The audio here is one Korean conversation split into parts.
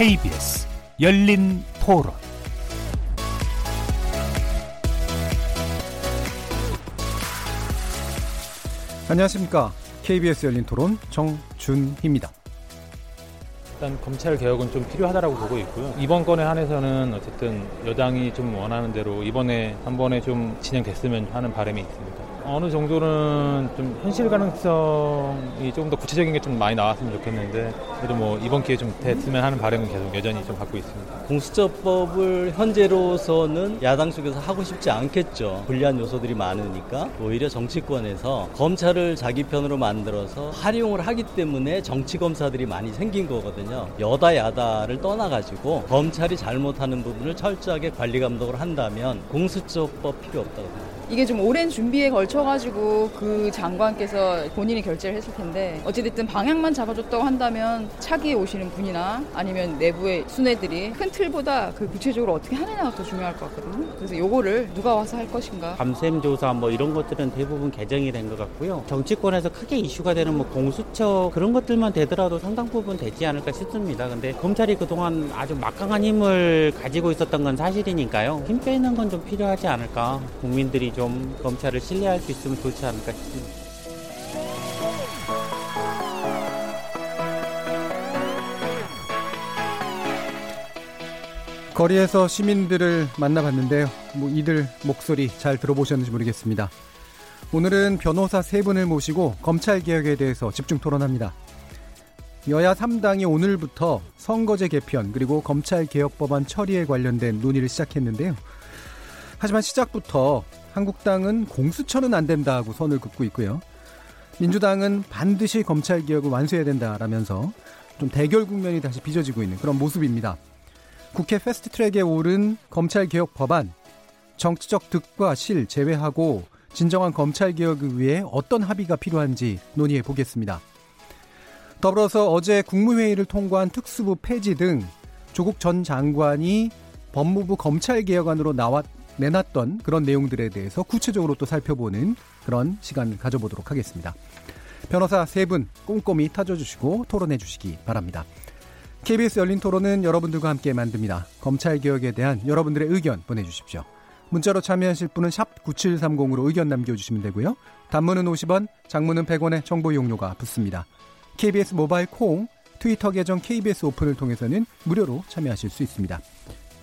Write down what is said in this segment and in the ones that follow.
KBS 열린 토론 안녕하십니까. KBS 열린 토론 정준희입니다. 일단 검찰 개혁은 좀 필요하다라고 보고 있고요. 이번 건에 한해서는 어쨌든 여당이 좀 원하는 대로 이번에 한 번에 좀 진행됐으면 하는 바람이 있습니다. 어느 정도는 좀 현실 가능성이 조금 더 구체적인 게 좀 많이 나왔으면 좋겠는데 그래도 뭐 이번 기회에 좀 됐으면 하는 바람은 계속 여전히 좀 갖고 있습니다. 공수처법을 현재로서는 야당 쪽에서 하고 싶지 않겠죠. 불리한 요소들이 많으니까 오히려 정치권에서 검찰을 자기 편으로 만들어서 활용을 하기 때문에 정치 검사들이 많이 생긴 거거든요. 여다 야다를 떠나가지고 검찰이 잘못하는 부분을 철저하게 관리 감독을 한다면 공수처법 필요 없다고 생각합니다. 이게 좀 오랜 준비에 걸쳐가지고 그 장관께서 본인이 결재를 했을 텐데 어찌됐든 방향만 잡아줬다고 한다면 차기에 오시는 분이나 아니면 내부의 순회들이 큰 틀보다 그 구체적으로 어떻게 하느냐가 더 중요할 것 같거든요. 그래서 요거를 누가 와서 할 것인가. 감셈 조사 뭐 이런 것들은 대부분 개정이 된 것 같고요. 정치권에서 크게 이슈가 되는 뭐 공수처 그런 것들만 되더라도 상당 부분 되지 않을까 싶습니다. 근데 검찰이 그동안 아주 막강한 힘을 가지고 있었던 건 사실이니까요. 힘 빼는 건 좀 필요하지 않을까. 국민들이 좀 검찰을 신뢰할 수 있으면 좋지 않을까 싶습니다. 거리에서 시민들을 만나봤는데요. 뭐 이들 목소리 잘 들어보셨는지 모르겠습니다. 오늘은 변호사 세 분을 모시고 검찰 개혁에 대해서 집중 토론합니다. 여야 3당이 오늘부터 선거제 개편 그리고 검찰 개혁 법안 처리에 관련된 논의를 시작했는데요. 하지만 시작부터 한국당은 공수처는 안 된다고 선을 긋고 있고요. 민주당은 반드시 검찰 개혁을 완수해야 된다라면서 좀 대결 국면이 다시 빚어지고 있는 그런 모습입니다. 국회 패스트트랙에 오른 검찰 개혁 법안 정치적 득과 실 제외하고 진정한 검찰 개혁을 위해 어떤 합의가 필요한지 논의해 보겠습니다. 더불어서 어제 국무회의를 통과한 특수부 폐지 등 조국 전 장관이 법무부 검찰개혁안으로 나왔, 내놨던 그런 내용들에 대해서 구체적으로 또 살펴보는 그런 시간을 가져보도록 하겠습니다. 변호사 세 분 꼼꼼히 타줘주시고 토론해 주시기 바랍니다. KBS 열린 토론은 여러분들과 함께 만듭니다. 검찰 개혁에 대한 여러분들의 의견 보내주십시오. 문자로 참여하실 분은 샵 9730으로 의견 남겨주시면 되고요. 단문은 50원, 장문은 100원의 정보 용료가 붙습니다. KBS 모바일 콩, 트위터 계정 KBS 오픈을 통해서는 무료로 참여하실 수 있습니다.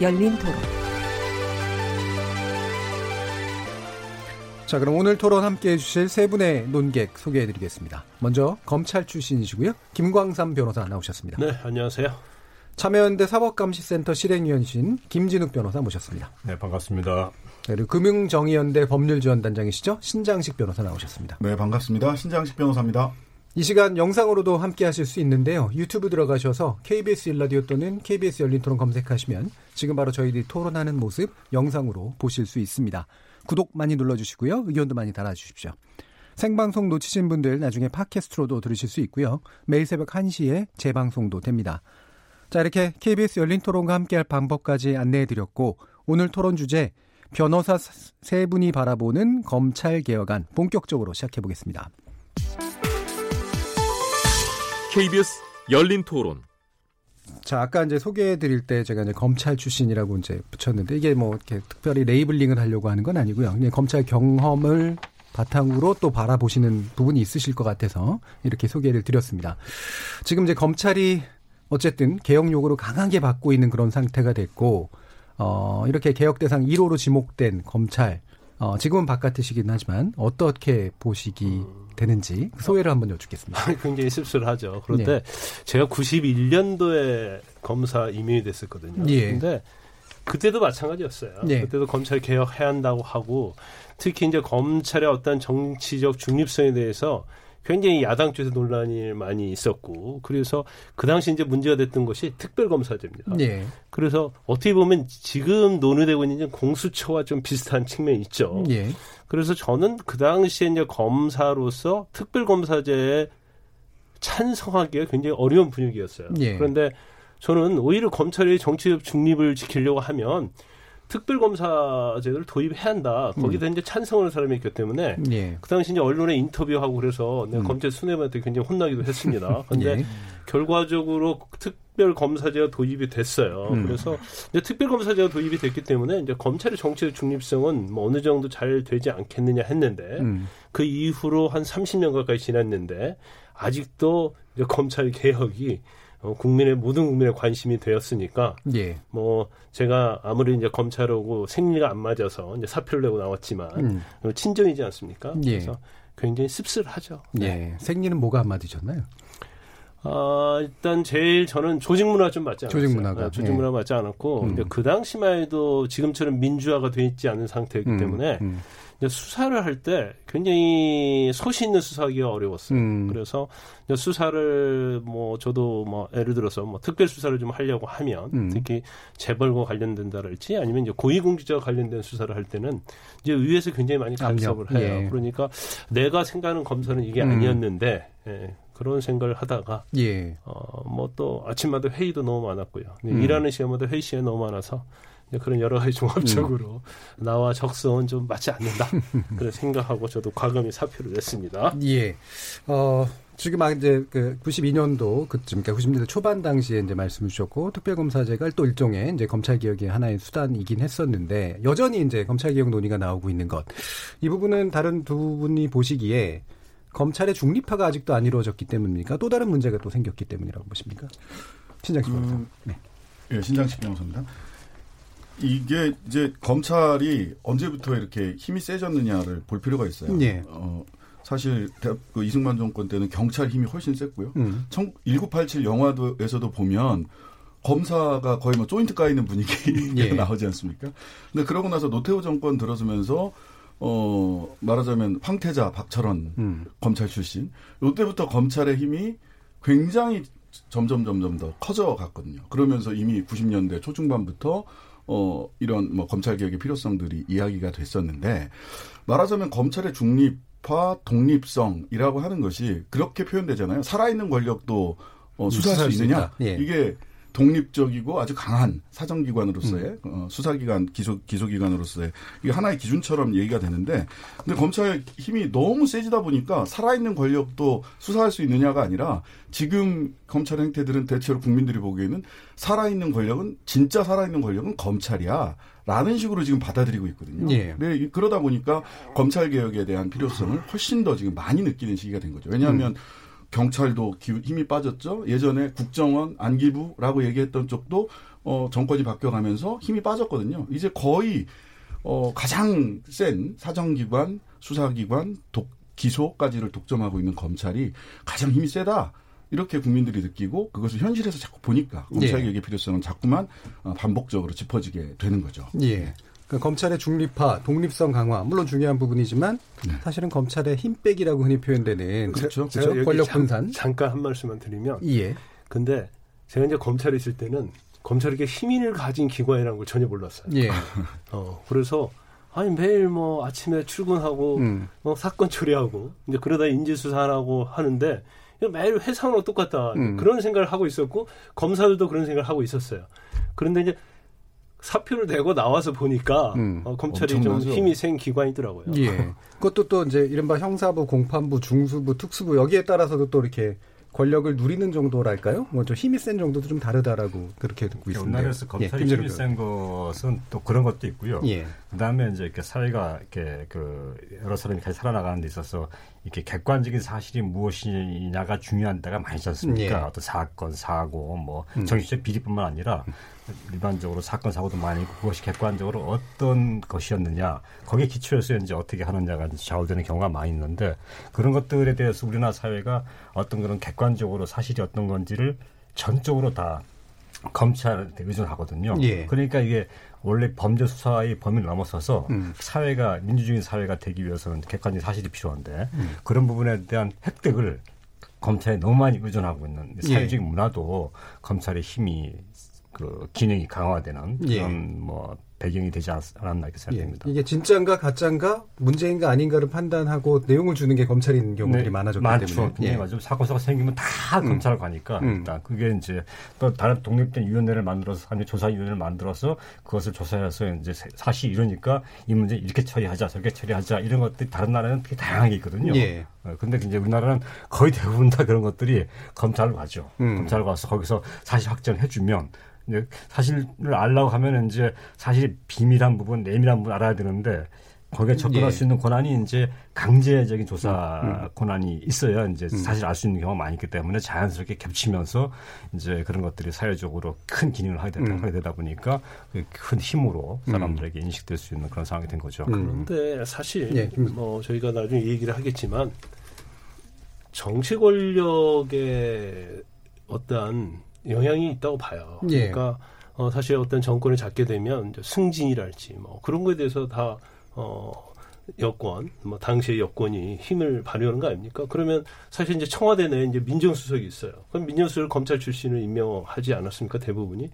열린 토론. 자, 그럼 오늘 토론 함께 해주실 세 분의 논객 소개해 드리겠습니다. 먼저 검찰 출신이시고요. 김광삼 변호사 나오셨습니다. 네, 안녕하세요. 참여연대 사법감시센터 실행위원이신 김진욱 변호사 모셨습니다. 네, 반갑습니다. 네, 그리고 금융정의연대 법률지원단장이시죠? 신장식 변호사 나오셨습니다. 네, 반갑습니다. 신장식 변호사입니다. 이 시간 영상으로도 함께 하실 수 있는데요. 유튜브 들어가셔서 KBS 일라디오 또는 KBS 열린 토론 검색하시면 지금 바로 저희들이 토론하는 모습 영상으로 보실 수 있습니다. 구독 많이 눌러주시고요. 의견도 많이 달아주십시오. 생방송 놓치신 분들 나중에 팟캐스트로도 들으실 수 있고요. 매일 새벽 1시에 재방송도 됩니다. 자, 이렇게 KBS 열린 토론과 함께할 방법까지 안내해드렸고, 오늘 토론 주제, 변호사 세 분이 바라보는 검찰 개혁안 본격적으로 시작해보겠습니다. KBS 열린 토론. 자, 아까 이제 소개해 드릴 때 제가 이제 검찰 출신이라고 이제 붙였는데 이게 뭐 이렇게 특별히 레이블링을 하려고 하는 건 아니고요. 그냥 검찰 경험을 바탕으로 또 바라보시는 부분이 있으실 것 같아서 이렇게 소개를 드렸습니다. 지금 이제 검찰이 어쨌든 개혁 요구를 강하게 받고 있는 그런 상태가 됐고, 어, 이렇게 개혁 대상 1호로 지목된 검찰, 어, 지금은 바깥이시긴 하지만 어떻게 보시기 되는지 소회를 한번 여쭙겠습니다. 굉장히 씁쓸하죠. 그런데 네. 제가 91년도에 검사 임명이 됐었거든요. 예. 근데 그때도 마찬가지였어요. 네. 그때도 검찰 개혁해야 한다고 하고 특히 이제 검찰의 어떤 정치적 중립성에 대해서 굉장히 야당 쪽에서 논란이 많이 있었고 그래서 그 당시 이제 문제가 됐던 것이 특별검사제입니다. 예. 그래서 어떻게 보면 지금 논의되고 있는 공수처와 좀 비슷한 측면이 있죠. 예. 그래서 저는 그 당시에 이제 검사로서 특별검사제에 찬성하기가 굉장히 어려운 분위기였어요. 예. 그런데 저는 오히려 검찰이 정치적 중립을 지키려고 하면 특별검사제도를 도입해야 한다. 거기다 이제 찬성하는 사람이 있기 때문에 예. 그 당시 이제 언론에 인터뷰하고 그래서 음. 검찰 수뇌부한테 굉장히 혼나기도 했습니다. 근데 예. 결과적으로 특별검사제가 도입이 됐어요. 음. 그래서 이제 특별검사제가 도입이 됐기 때문에 이제 검찰의 정치적 중립성은 뭐 어느 정도 잘 되지 않겠느냐 했는데 음. 그 이후로 한 30년 가까이 지났는데 아직도 이제 검찰 개혁이 어, 국민의 모든 국민의 관심이 되었으니까 예. 뭐 제가 아무리 이제 검찰하고 생리가 안 맞아서 이제 사표를 내고 나왔지만 음. 친정이지 않습니까? 예. 그래서 굉장히 씁쓸하죠. 예. 생리는 뭐가 안 맞으셨나요? 아, 일단 제일 저는 조직 문화 좀 맞지 않았어요. 조직 문화가, 아, 조직 예. 문화 맞지 않았고 음. 근데 그 당시만 해도 지금처럼 민주화가 돼 있지 않은 상태이기 음, 때문에 음. 이제 수사를 할 때 굉장히 소신 있는 수사하기가 어려웠어요. 음. 그래서 이제 수사를 뭐 저도 뭐 예를 들어서 뭐 특별 수사를 좀 하려고 하면 음. 특히 재벌과 관련된다랄지 아니면 이제 고위공직자와 관련된 수사를 할 때는 이제 의회에서 굉장히 많이 간섭을 압력, 해요. 예. 그러니까 내가 생각하는 검사는 이게 음. 아니었는데 예, 그런 생각을 하다가 예. 어, 뭐 또 아침마다 회의도 너무 많았고요. 음. 일하는 시간마다 회의 시간이 너무 많아서 그런 여러 가지 종합적으로 음. 나와 적성은 좀 맞지 않는다. 그런 생각하고 저도 과감히 사표를 냈습니다. 예. 어, 지금 막 이제 그 92년도 그쯤, 그러니까 90년대 초반 당시에 이제 말씀을 주셨고, 특별검사제가 또 일종의 이제 검찰 개혁의 하나의 수단이긴 했었는데, 여전히 이제 검찰 개혁 논의가 나오고 있는 것. 이 부분은 다른 두 분이 보시기에 검찰의 중립화가 아직도 안 이루어졌기 때문입니까? 또 다른 문제가 또 생겼기 때문이라고 보십니까? 신장식 변호사. 음, 네. 예, 신장식 변호사입니다. 이게 이제 검찰이 언제부터 이렇게 힘이 세졌느냐를 볼 필요가 있어요. 예. 어, 사실 대- 그 이승만 정권 때는 경찰 힘이 훨씬 셌고요. 음. 1987 영화도에서도 보면 검사가 거의 뭐 조인트 까 있는 분위기가 예. 나오지 않습니까? 근데 그러고 나서 노태우 정권 들어서면서 어 말하자면 황태자, 박철원 음. 검찰 출신 이때부터 검찰의 힘이 굉장히 점점 점점 더 커져 갔거든요. 그러면서 이미 90년대 초중반부터 어 이런 뭐 검찰 개혁의 필요성들이 이야기가 됐었는데 말하자면 검찰의 중립화 독립성이라고 하는 것이 그렇게 표현되잖아요. 살아있는 권력도 어, 수사할 수사할 수수 있느냐? 예. 이게 독립적이고 아주 강한 사정기관으로서의 어, 수사기관 기소 기소기관으로서의 이게 하나의 기준처럼 얘기가 되는데 근데 검찰의 힘이 너무 세지다 보니까 살아있는 권력도 수사할 수 있느냐가 아니라 지금 검찰 행태들은 대체로 국민들이 보기에는 살아있는 권력은 진짜 살아있는 권력은 검찰이야. 라는 식으로 지금 받아들이고 있거든요. 예. 네, 이- 그러다 보니까 검찰 개혁에 대한 필요성을 훨씬 더 지금 많이 느끼는 시기가 된 거죠. 왜냐하면 경찰도 기- 힘이 빠졌죠. 예전에 국정원, 안기부라고 얘기했던 쪽도 어, 정권이 바뀌어가면서 힘이 빠졌거든요. 이제 거의 어, 가장 센 사정기관, 수사기관, 독, 기소까지를 독점하고 있는 검찰이 가장 힘이 세다. 이렇게 국민들이 느끼고 그것을 현실에서 자꾸 보니까 검찰 예. 개혁의 필요성은 자꾸만 어, 반복적으로 짚어지게 되는 거죠. 예. 그러니까 검찰의 중립화, 독립성 강화, 물론 중요한 부분이지만 사실은 검찰의 힘 빼기라고 흔히 표현되는 그렇죠. 제가 그렇죠? 여기 권력 잠- 분산. 잠 깐 한 말씀만 드리면 예. 근데 제가 이제 검찰에 있을 때는 검찰이 이렇게 힘을 가진 기관이라는 걸 전혀 몰랐어요. 예. 어, 그래서 아니 매일 뭐 아침에 출근하고 음. 뭐 사건 처리하고 이제 그러다 인지 수사하고 하는데 매일 회사는 똑같다 음. 그런 생각을 하고 있었고 검사들도 그런 생각을 하고 있었어요. 그런데 이제 사표를 내고 나와서 보니까 음. 어, 검찰이 엄청나죠. 좀 힘이 센 기관이더라고요. 예. 그것도 또 이제 이른바 형사부, 공판부, 중수부, 특수부 여기에 따라서도 또 이렇게 권력을 누리는 정도랄까요? 뭐 좀 힘이 센 정도도 좀 다르다라고 그렇게 듣고 있습니다. 우리나라에서 검찰이 김재룡 힘이 센 것은 또 그런 것도 있고요. 예. 그다음에 이제 이렇게 사회가 이렇게 그 여러 사람이 같이 살아나가는 데 있어서 이렇게 객관적인 사실이 무엇이냐가 중요한 데가 많지 않습니까? 예. 어떤 사건, 사고, 뭐 음. 정치적 비리뿐만 아니라 일반적으로 사건 사고도 많이 있고 그것이 객관적으로 어떤 것이었느냐 거기에 기초해서 이제 어떻게 하느냐가 좌우되는 경우가 많이 있는데 그런 것들에 대해서 우리나라 사회가 어떤 그런 객관적으로 사실이 어떤 건지를 전적으로 다 검찰한테 의존하거든요. 예. 그러니까 이게 원래 범죄 수사의 범위를 넘어서서 음. 사회가 민주주의 사회가 되기 위해서는 객관적인 사실이 필요한데 음. 그런 부분에 대한 획득을 검찰에 너무 많이 의존하고 있는 예. 사회적인 문화도 검찰의 힘이 그 기능이 강화되는 예. 그런 뭐 배경이 되지 않- 않았나 이렇게 예. 생각됩니다. 이게 진짜인가 가짜인가 문제인가 아닌가를 판단하고 내용을 주는 게 검찰인 경우들이 네, 많아졌기 많죠. 때문에 예. 예. 맞아요. 사고사가 생기면 다 음. 검찰 가니까 음. 일단 그게 이제 또 다른 독립된 위원회를 만들어서 아니 조사위원회를 만들어서 그것을 조사해서 이제 세- 사실 이러니까 이 문제 이렇게 처리하자 저렇게 처리하자 이런 것들이 다른 나라는 되게 다양하게 있거든요. 예. 어, 근데 이제 우리나라는 거의 대부분 다 그런 것들이 검찰로 가죠. 음. 검찰로 가서 거기서 사실 확정해주면 이제 사실을 알라고 하면 이제 사실 비밀한 부분, 내밀한 부분 알아야 되는데 거기에 접근할 예. 수 있는 권한이 이제 강제적인 조사 음. 권한이 있어야 이제 사실 알 수 있는 경우가 많기 때문에 자연스럽게 겹치면서 이제 그런 것들이 사회적으로 큰 기능을 하게 되다, 음. 하게 되다 보니까 그큰 힘으로 사람들에게 인식될 수 있는 그런 상황이 된 거죠. 음. 그런데 사실 예, 김- 뭐 저희가 나중에 얘기를 하겠지만 정치 권력의 어떠한 영향이 있다고 봐요. 예. 그러니까 어, 사실 어떤 정권을 잡게 되면 이제 승진이랄지 뭐 그런 거에 대해서 다 어, 여권, 뭐 당시의 여권이 힘을 발휘하는 거 아닙니까? 그러면 사실 이제 청와대 내에 이제 민정수석이 있어요. 그럼 민정수석 검찰 출신을 임명하지 않았습니까? 대부분이.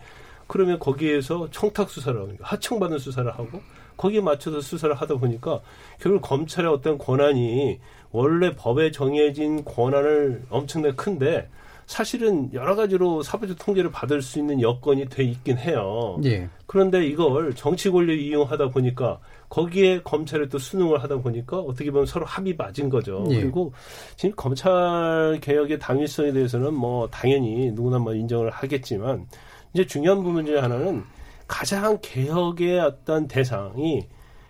그러면 거기에서 청탁 수사를 하고 하청받은 수사를 하고 거기에 맞춰서 수사를 하다 보니까 결국 검찰의 어떤 권한이 원래 법에 정해진 권한을 엄청나게 큰데 사실은 여러 가지로 사법적 통제를 받을 수 있는 여건이 돼 있긴 해요. 예. 그런데 이걸 정치 권력 이용하다 보니까 거기에 검찰에 또 수능을 하다 보니까 어떻게 보면 서로 합이 맞은 거죠. 예. 그리고 지금 검찰 개혁의 당위성에 대해서는 뭐 당연히 누구나 뭐 인정을 하겠지만 이제 중요한 부분 중에 하나는 가장 개혁의 어떤 대상이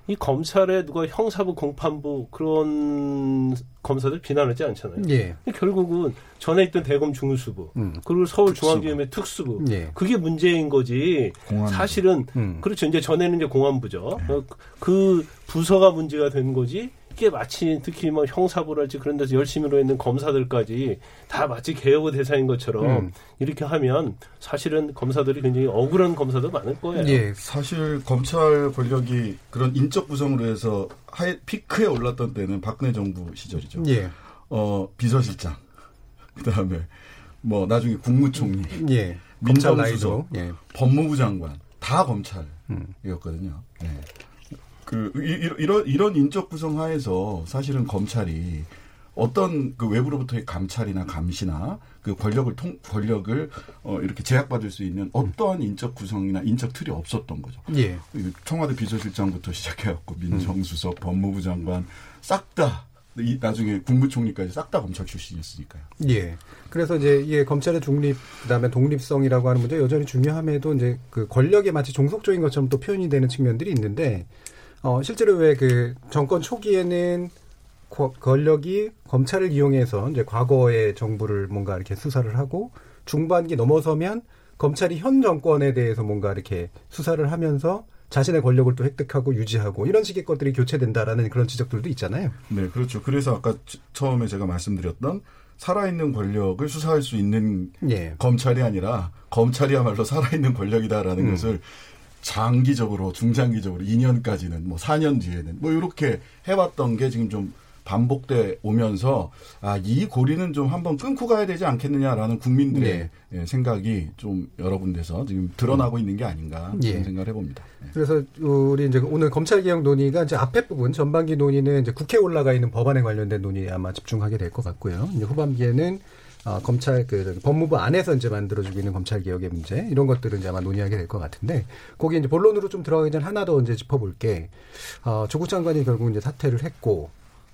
이 검찰에 누가 형사부 공판부 그런 검사들 비난하지 않잖아요. 예. 결국은 전에 있던 대검 중수부 음. 그리고 서울중앙지검의 특수부 예. 그게 문제인 거지. 공안부. 사실은 음. 그렇죠. 이제 전에는 이제 공안부죠. 어, 그 부서가 문제가 된 거지. 이게 마치 특히 뭐 형사부랄지 그런 데서 열심히 로 있는 검사들까지 다 마치 개혁의 대상인 것처럼 음. 이렇게 하면 사실은 검사들이 굉장히 억울한 검사도 많을 거예요. 예. 사실 검찰 권력이 그런 인적 구성으로 해서 하이, 피크에 올랐던 때는 박근혜 정부 시절이죠. 예. 어, 비서실장. 그다음에 뭐 나중에 국무총리, 예. 민정수석. 예. 법무부 장관 다 음. 검찰이었거든요. 네. 그 이- 이- 이런 이런 인적 구성 하에서 사실은 검찰이 어떤 그 외부로부터의 감찰이나 감시나 그 권력을 통 권력을 어 이렇게 제약받을 수 있는 어떠한 인적 구성이나 인적 틀이 없었던 거죠. 예. 이 청와대 비서실장부터 시작해갖고 민정수석, 법무부 장관 싹다 이 나중에 국무총리까지 싹 다 검찰 출신이었으니까요. 예. 그래서 이제 이게 검찰의 중립, 그다음에 독립성이라고 하는 문제 여전히 중요함에도 이제 그 권력에 마치 종속적인 것처럼 또 표현이 되는 측면들이 있는데 어 실제로 왜 그 정권 초기에는 거- 권력이 검찰을 이용해서 이제 과거의 정부를 뭔가 이렇게 수사를 하고 중반기 넘어서면 검찰이 현 정권에 대해서 뭔가 이렇게 수사를 하면서 자신의 권력을 또 획득하고 유지하고 이런 식의 것들이 교체된다라는 그런 지적들도 있잖아요. 네, 그렇죠. 그래서 아까 치- 처음에 제가 말씀드렸던 살아있는 권력을 수사할 수 있는 예. 검찰이 아니라 검찰이야말로 살아있는 권력이다라는 음. 것을 장기적으로 중장기적으로 2년까지는 뭐 4년 뒤에는 뭐 이렇게 해왔던 게 지금 좀 반복돼 오면서 아 이 고리는 좀 한번 끊고 가야 되지 않겠느냐라는 국민들의 예, 생각이 좀 여러 군데서 지금 드러나고 있는 게 아닌가 예. 그런 생각을 해봅니다. 예. 그래서 우리 이제 오늘 검찰 개혁 논의가 이제 앞에 부분 전반기 논의는 이제 국회에 올라가 있는 법안에 관련된 논의에 아마 집중하게 될 것 같고요. 이제 후반기에는 어, 검찰 그 법무부 안에서 이제 만들어지고 있는 검찰 개혁의 문제 이런 것들은 이제 아마 논의하게 될 것 같은데 거기 이제 본론으로 좀 들어가기 전 하나 더 이제 짚어볼 게. 어, 조국 장관이 결국 이제 사퇴를 했고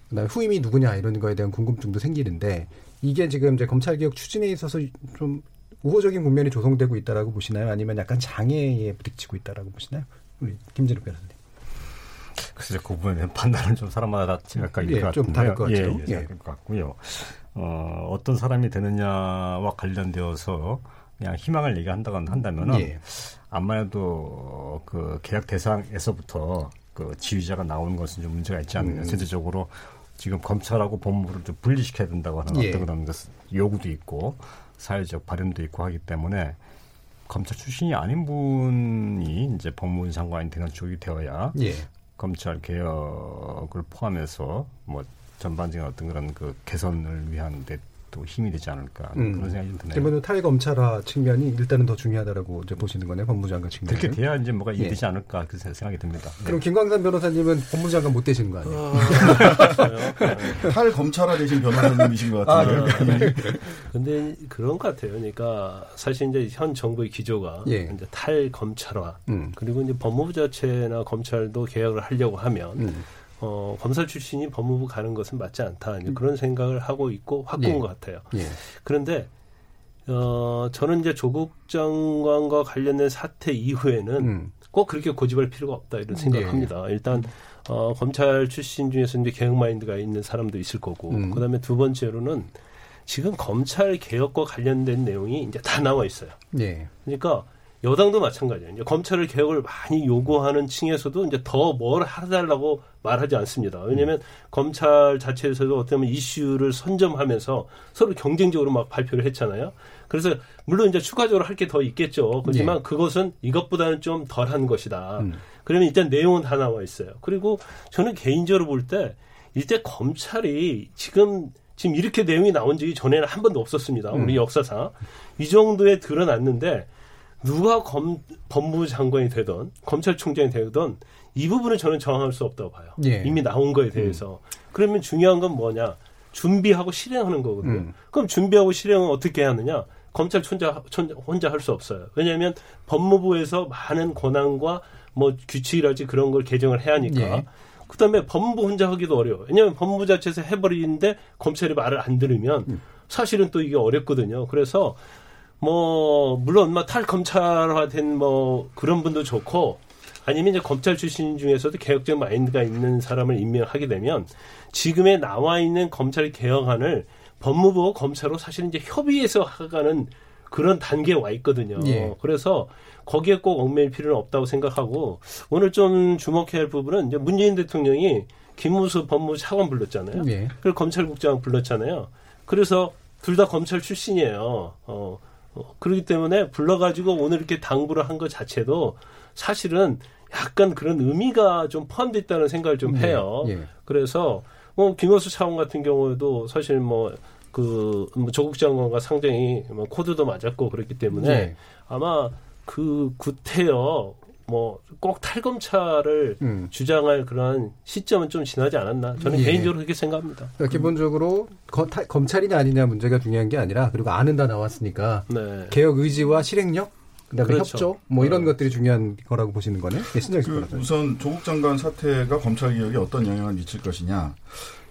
그다음에 후임이 누구냐 이런 거에 대한 궁금증도 생기는데 이게 지금 이제 검찰 개혁 추진에 있어서 좀 우호적인 국면이 조성되고 있다라고 보시나요? 아니면 약간 장애에 부딪히고 있다라고 보시나요? 우리 김진욱 변호사님. 글쎄요, 그 부분에 대한 판단은 좀 사람마다 약간 예, 것 좀. 다를 것 같죠. 예, 예, 예. 다를 것 같고요. 어, 어떤 사람이 되느냐와 관련되어서 그냥 희망을 얘기한다고 한다면은 예. 아무래도 그 계약 대상에서부터 그 지휘자가 나오는 것은 좀 문제가 있지 않느냐. 음. 전체적으로 지금 검찰하고 법무부를 좀 분리시켜야 된다고 하는 예. 어떤 그런 것 요구도 있고 사회적 발현도 있고 하기 때문에 검찰 출신이 아닌 분이 이제 법무부 장관이 되는 쪽이 되어야 예. 검찰 개혁을 포함해서 뭐 전반적인 어떤 그런 그 개선을 위한 데 또 힘이 되지 않을까 음. 그런 생각이 좀 드네요. 그러면 탈검찰화 측면이 일단은 더 중요하다라고 이제 보시는 거네요. 법무장관 측면. 그렇게 돼야 이제 뭐가 예. 이되지 않을까 그 생각이 듭니다. 네. 그럼 김광산 변호사님은 법무장관 못 되시는 거 아니에요? 탈 검찰화 되신 변호사님이신 것 같은데요. 근데 그런 것 같아요. 그러니까 사실 이제 현 정부의 기조가 예. 이제 탈 검찰화 음. 그리고 이제 법무부 자체나 검찰도 개혁을 하려고 하면 음. 어, 검사 출신이 법무부 가는 것은 맞지 않다. 이제 그런 생각을 하고 있고 확고한 예. 것 같아요. 예. 그런데 어, 저는 이제 조국 장관과 관련된 사태 이후에는 음. 꼭 그렇게 고집할 필요가 없다 이런 생각을 예. 합니다. 일단 어, 검찰 출신 중에서 이제 개혁 마인드가 있는 사람도 있을 거고, 음. 그다음에 두 번째로는 지금 검찰 개혁과 관련된 내용이 이제 다 나와 있어요. 예. 그러니까 여당도 마찬가지예요. 이제 검찰을 개혁을 많이 요구하는 층에서도 이제 더뭘 해달라고 말하지 않습니다. 왜냐하면 검찰 자체에서도 어떻게 보면 이슈를 선점하면서 서로 경쟁적으로 막 발표를 했잖아요. 그래서 물론 이제 추가적으로 할 게 더 있겠죠. 그렇지만 네. 그것은 이것보다는 좀 덜한 것이다. 음. 그러면 일단 내용은 다 나와 있어요. 그리고 저는 개인적으로 볼 때 일단 검찰이 지금 지금 이렇게 내용이 나온 적이 전에는 한 번도 없었습니다. 우리 역사상 이 정도에 드러났는데 누가 검, 법무부 장관이 되던 검찰총장이 되던 이 부분은 저는 정할 수 없다고 봐요. 예. 이미 나온 거에 대해서. 그러면 중요한 건 뭐냐? 준비하고 실행하는 거거든요. 음. 그럼 준비하고 실행은 어떻게 하느냐? 검찰 혼자, 혼자 할 수 없어요. 왜냐하면 법무부에서 많은 권한과 뭐 규칙이랄지 그런 걸 개정을 해야 하니까. 예. 그다음에 법무부 혼자 하기도 어려워요. 왜냐하면 법무부 자체에서 해버리는데 검찰이 말을 안 들으면 음. 사실은 또 이게 어렵거든요. 그래서 뭐 물론 뭐 탈 검찰화된 뭐 그런 분도 좋고 아니면 이제 검찰 출신 중에서도 개혁적 마인드가 있는 사람을 임명하게 되면 지금에 나와 있는 검찰 개혁안을 법무부와 검찰로 사실 이제 협의해서 하가는 그런 단계에 와 있거든요. 예. 그래서 거기에 꼭 얽매일 필요는 없다고 생각하고 오늘 좀 주목해야 할 부분은 이제 문재인 대통령이 김무수 법무부 차관 불렀잖아요. 예. 그리고 검찰국장 불렀잖아요. 그래서 둘 다 검찰 출신이에요. 어, 어, 그렇기 때문에 불러가지고 오늘 이렇게 당부를 한 것 자체도 사실은 약간 그런 의미가 좀 포함되어 있다는 생각을 좀 해요. 예. 그래서 뭐 김호수 차관 같은 경우에도 사실 뭐 그 조국 장관과 상당히 뭐 코드도 맞았고 그렇기 때문에 예. 아마 그 구태여 뭐 꼭 탈검찰을 음. 주장할 그러한 시점은 좀 지나지 않았나 저는 예. 개인적으로 그렇게 생각합니다. 그러니까 기본적으로 거- 타- 검찰이냐 아니냐 문제가 중요한 게 아니라 그리고 아는 다 나왔으니까 네. 개혁 의지와 실행력 그다음에 그렇죠. 협조 뭐 이런 네. 것들이 중요한 거라고 보시는 거네. 예, 신장식 그 변호사님. 우선 조국 장관 사태가 검찰 개혁에 어떤 영향을 미칠 것이냐.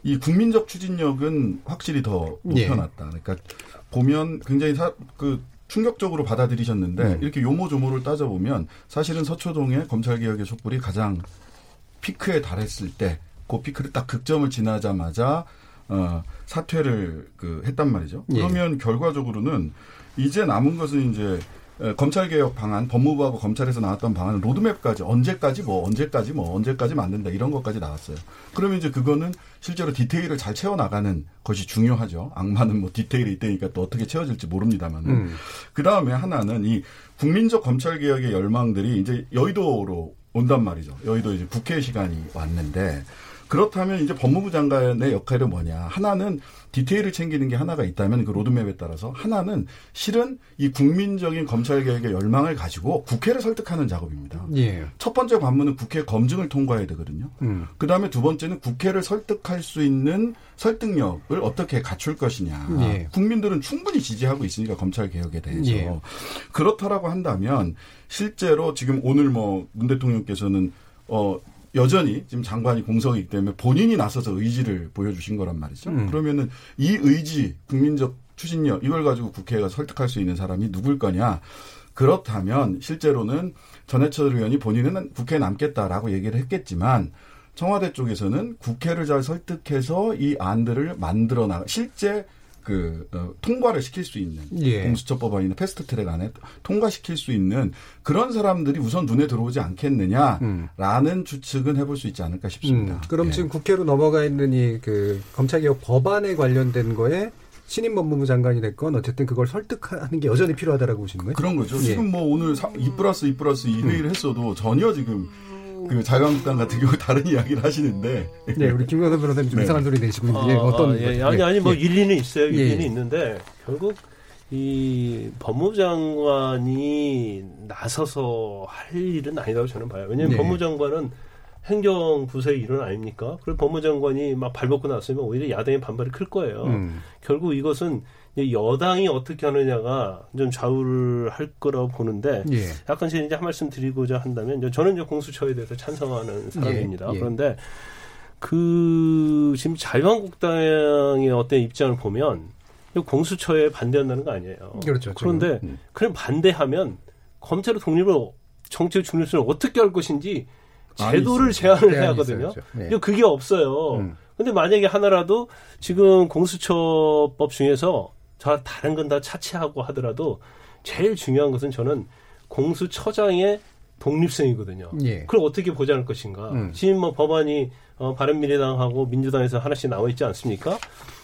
이 국민적 추진력은 확실히 더 예. 높여놨다. 그러니까 보면 굉장히 사, 그 충격적으로 받아들이셨는데 음. 이렇게 요모조모를 따져보면 사실은 서초동의 검찰 개혁의 촛불이 가장 피크에 달했을 때 그 피크를 딱 극점을 지나자마자 어, 사퇴를 그 했단 말이죠. 예. 그러면 결과적으로 는 이제 남은 것은 이제 에, 검찰개혁 방안, 법무부하고 검찰에서 나왔던 방안 로드맵까지 언제까지 뭐 언제까지 뭐 언제까지 만든다 이런 것까지 나왔어요. 그러면 이제 그거는 실제로 디테일을 잘 채워 나가는 것이 중요하죠. 악마는 뭐 디테일이 있다니까 또 어떻게 채워질지 모릅니다만은 음. 그 다음에 하나는 이 국민적 검찰개혁의 열망들이 이제 여의도로 온단 말이죠. 여의도 이제 국회 시간이 왔는데 그렇다면 이제 법무부 장관의 역할은 뭐냐. 하나는 디테일을 챙기는 게 하나가 있다면 그 로드맵에 따라서 하나는 실은 이 국민적인 검찰 개혁의 열망을 가지고 국회를 설득하는 작업입니다. 예. 첫 번째 관문은 국회 검증을 통과해야 되거든요. 음. 그 다음에 두 번째는 국회를 설득할 수 있는 설득력을 어떻게 갖출 것이냐. 예. 국민들은 충분히 지지하고 있으니까 검찰 개혁에 대해서 예. 그렇다라고 한다면 실제로 지금 오늘 뭐 문 대통령께서는 어 여전히 지금 장관이 공석이기 때문에 본인이 나서서 의지를 보여주신 거란 말이죠. 음. 그러면은 이 의지, 국민적 추진력 이걸 가지고 국회가 설득할 수 있는 사람이 누굴 거냐? 그렇다면 실제로는 전해철 의원이 본인은 국회에 남겠다라고 얘기를 했겠지만 청와대 쪽에서는 국회를 잘 설득해서 이 안들을 만들어 나가 실제 그 어, 통과를 시킬 수 있는 예. 공수처 법안이나 패스트트랙 안에 통과시킬 수 있는 그런 사람들이 우선 눈에 들어오지 않겠느냐라는 추측은 해볼 수 있지 않을까 싶습니다. 음, 그럼 예. 지금 국회로 넘어가 있는 이 그 검찰개혁 법안에 관련된 거에 신임 법무부 장관이 됐건 어쨌든 그걸 설득하는 게 여전히 필요하다라고 보시는 거예요? 그런 거죠. 예. 지금 뭐 오늘 2 플러스 2 플러스 2 회의를 했어도 전혀 지금 그 자유한국당 같은 경우 다른 이야기를 하시는데. 네, 우리 김광선 변호사님 좀 네. 이상한 소리 내시고 있는데 아, 어떤 아, 예? 아니 아니 뭐 예. 일리는 있어요. 일리는 예. 있는데 결국 이 법무장관이 나서서 할 일은 아니라고 저는 봐요. 왜냐하면 네. 법무장관은 행정부서의 일은 아닙니까? 그리고 법무장관이 막 발벗고 나서면 오히려 야당의 반발이 클 거예요. 음. 결국 이것은 여당이 어떻게 하느냐가 좀 좌우를 할 거라고 보는데 예. 약간 제가 이제 한 말씀 드리고자 한다면 저는 이제 공수처에 대해서 찬성하는 사람입니다. 예, 예. 그런데 그 지금 자유한국당의 어떤 입장을 보면 이 공수처에 반대한다는 거 아니에요. 그렇죠. 그런데. 음. 그냥 반대하면 검찰의 독립을 정치의 중립성을 어떻게 할 것인지 제도를. 제안을 해야 하거든요. 네. 그게 없어요. 음. 근데 만약에 하나라도 지금 공수처법 중에서 저 다른 건 다 차치하고 하더라도 제일 중요한 것은 저는 공수처장의 독립성이거든요. 예. 그걸 어떻게 보장할 것인가. 음. 지금 뭐 법안이 어, 바른미래당하고 민주당에서 하나씩 나와 있지 않습니까?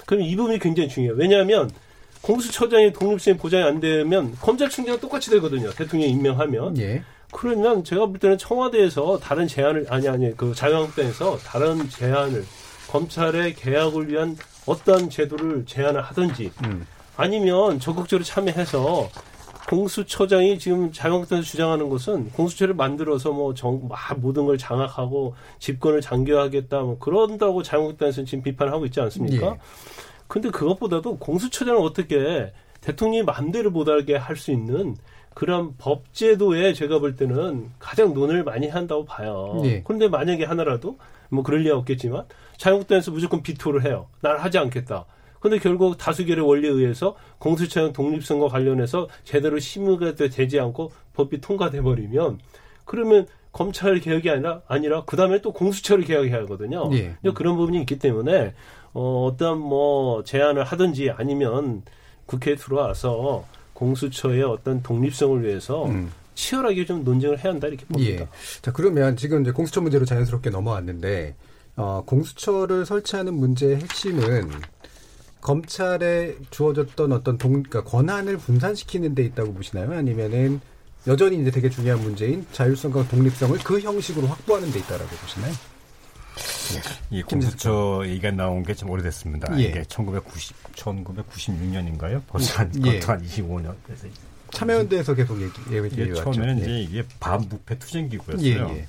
그럼 이 부분이 굉장히 중요해요. 왜냐하면 공수처장의 독립성이 보장이 안 되면 검찰총장은 똑같이 되거든요. 대통령이 임명하면. 예. 그러면 제가 볼 때는 청와대에서 다른 제안을 아니 아니 그 자유한국당에서 다른 제안을 검찰의 개혁을 위한 어떠한 제도를 제안을 하든지 음. 아니면 적극적으로 참여해서 공수처장이 지금 자유한국당에서 주장하는 것은 공수처를 만들어서 뭐 정, 막 모든 걸 장악하고 집권을 장교하겠다 뭐 그런다고 자유한국당에서는 지금 비판하고 있지 않습니까? 예. 근데 그것보다도 공수처장을 어떻게 대통령이 마음대로 못하게 할 수 있는 그런 법제도에 제가 볼 때는 가장 논의를 많이 한다고 봐요. 예. 그런데 만약에 하나라도 뭐 그럴 리가 없겠지만 자유한국당에서 무조건 비토를 해요. 난 하지 않겠다. 근데 결국 다수결의 원리에 의해서 공수처장 독립성과 관련해서 제대로 심의가 되지 않고 법이 통과돼 버리면 그러면 검찰 개혁이 아니라 아니라 그 다음에 또 공수처를 개혁해야 하거든요. 예. 그런 부분이 있기 때문에 어, 어떤 뭐 제안을 하든지 아니면 국회에 들어와서 공수처의 어떤 독립성을 위해서 음. 치열하게 좀 논쟁을 해야 한다 이렇게 봅니다. 예. 자, 그러면 지금 이제 공수처 문제로 자연스럽게 넘어왔는데, 어, 공수처를 설치하는 문제의 핵심은 검찰에 주어졌던 어떤 동, 그러니까 권한을 분산시키는 데 있다고 보시나요? 아니면은 여전히 이제 되게 중요한 문제인 자율성과 독립성을 그 형식으로 확보하는 데 있다라고 보시나요? 이 공수처 얘기가 나온 게 좀 오래됐습니다. 예. 이게 1990, 1996년인가요? 벌써 한, 예. 한 25년. 그래서 참여연대에서 계속 얘기, 얘기, 이게 얘기해왔죠. 처음에는 예. 이제 이게 반부패 투쟁기구였어요. 예, 예.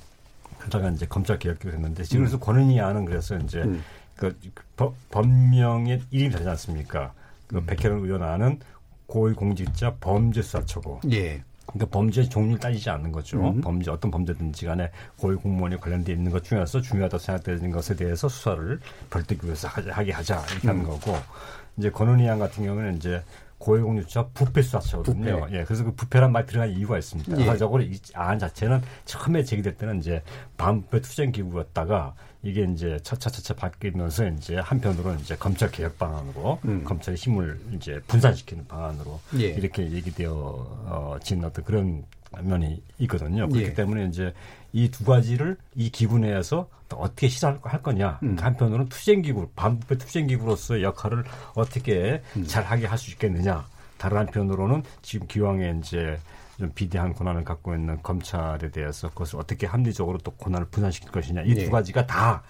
그러다가 이제 검찰 개혁기구 했는데 지금 그래서 권은희 안은 그래서 이제 음. 그, 그 법, 법명의 이름이 다르지 않습니까? 그 음. 백혜련 의원 안은 고위공직자 범죄수사처고. 예. 그러니까 범죄 종류를 따지지 않는 거죠. 음. 범죄 어떤 범죄든지 간에 고위 공무원이 관련돼 있는 것 중에서 중요하다고 생각되는 것에 대해서 수사를 별도기구에서 하- 하게 하자 이렇게 하는 음. 거고 이제 권은희 양 같은 경우는 이제 고위공직자 부패 수사처거든요. 부패. 예, 그래서 그 부패란 말 들어간 이유가 있습니다. 예. 사적으로 이안 자체는 처음에 제기될 때는 이제 반부패 투쟁 기구였다가 이게 이제 차차차차 바뀌면서 이제 한편으로는 이제 검찰 개혁 방안으로 음. 검찰의 힘을 이제 분산시키는 방안으로 예. 이렇게 얘기되어 어, 진 어떤 그런 면이 있거든요. 그렇기 예. 때문에 이제 이 두 가지를 이 기구 내에서 또 어떻게 시사할 할 거냐. 음. 한편으로는 투쟁기구, 반부패 투쟁기구로서의 역할을 어떻게 음. 잘하게 할 수 있겠느냐. 다른 한편으로는 지금 기왕에 이제 좀 비대한 권한을 갖고 있는 검찰에 대해서 그것을 어떻게 합리적으로 또 권한을 분산시킬 것이냐. 이두 예. 가지가 다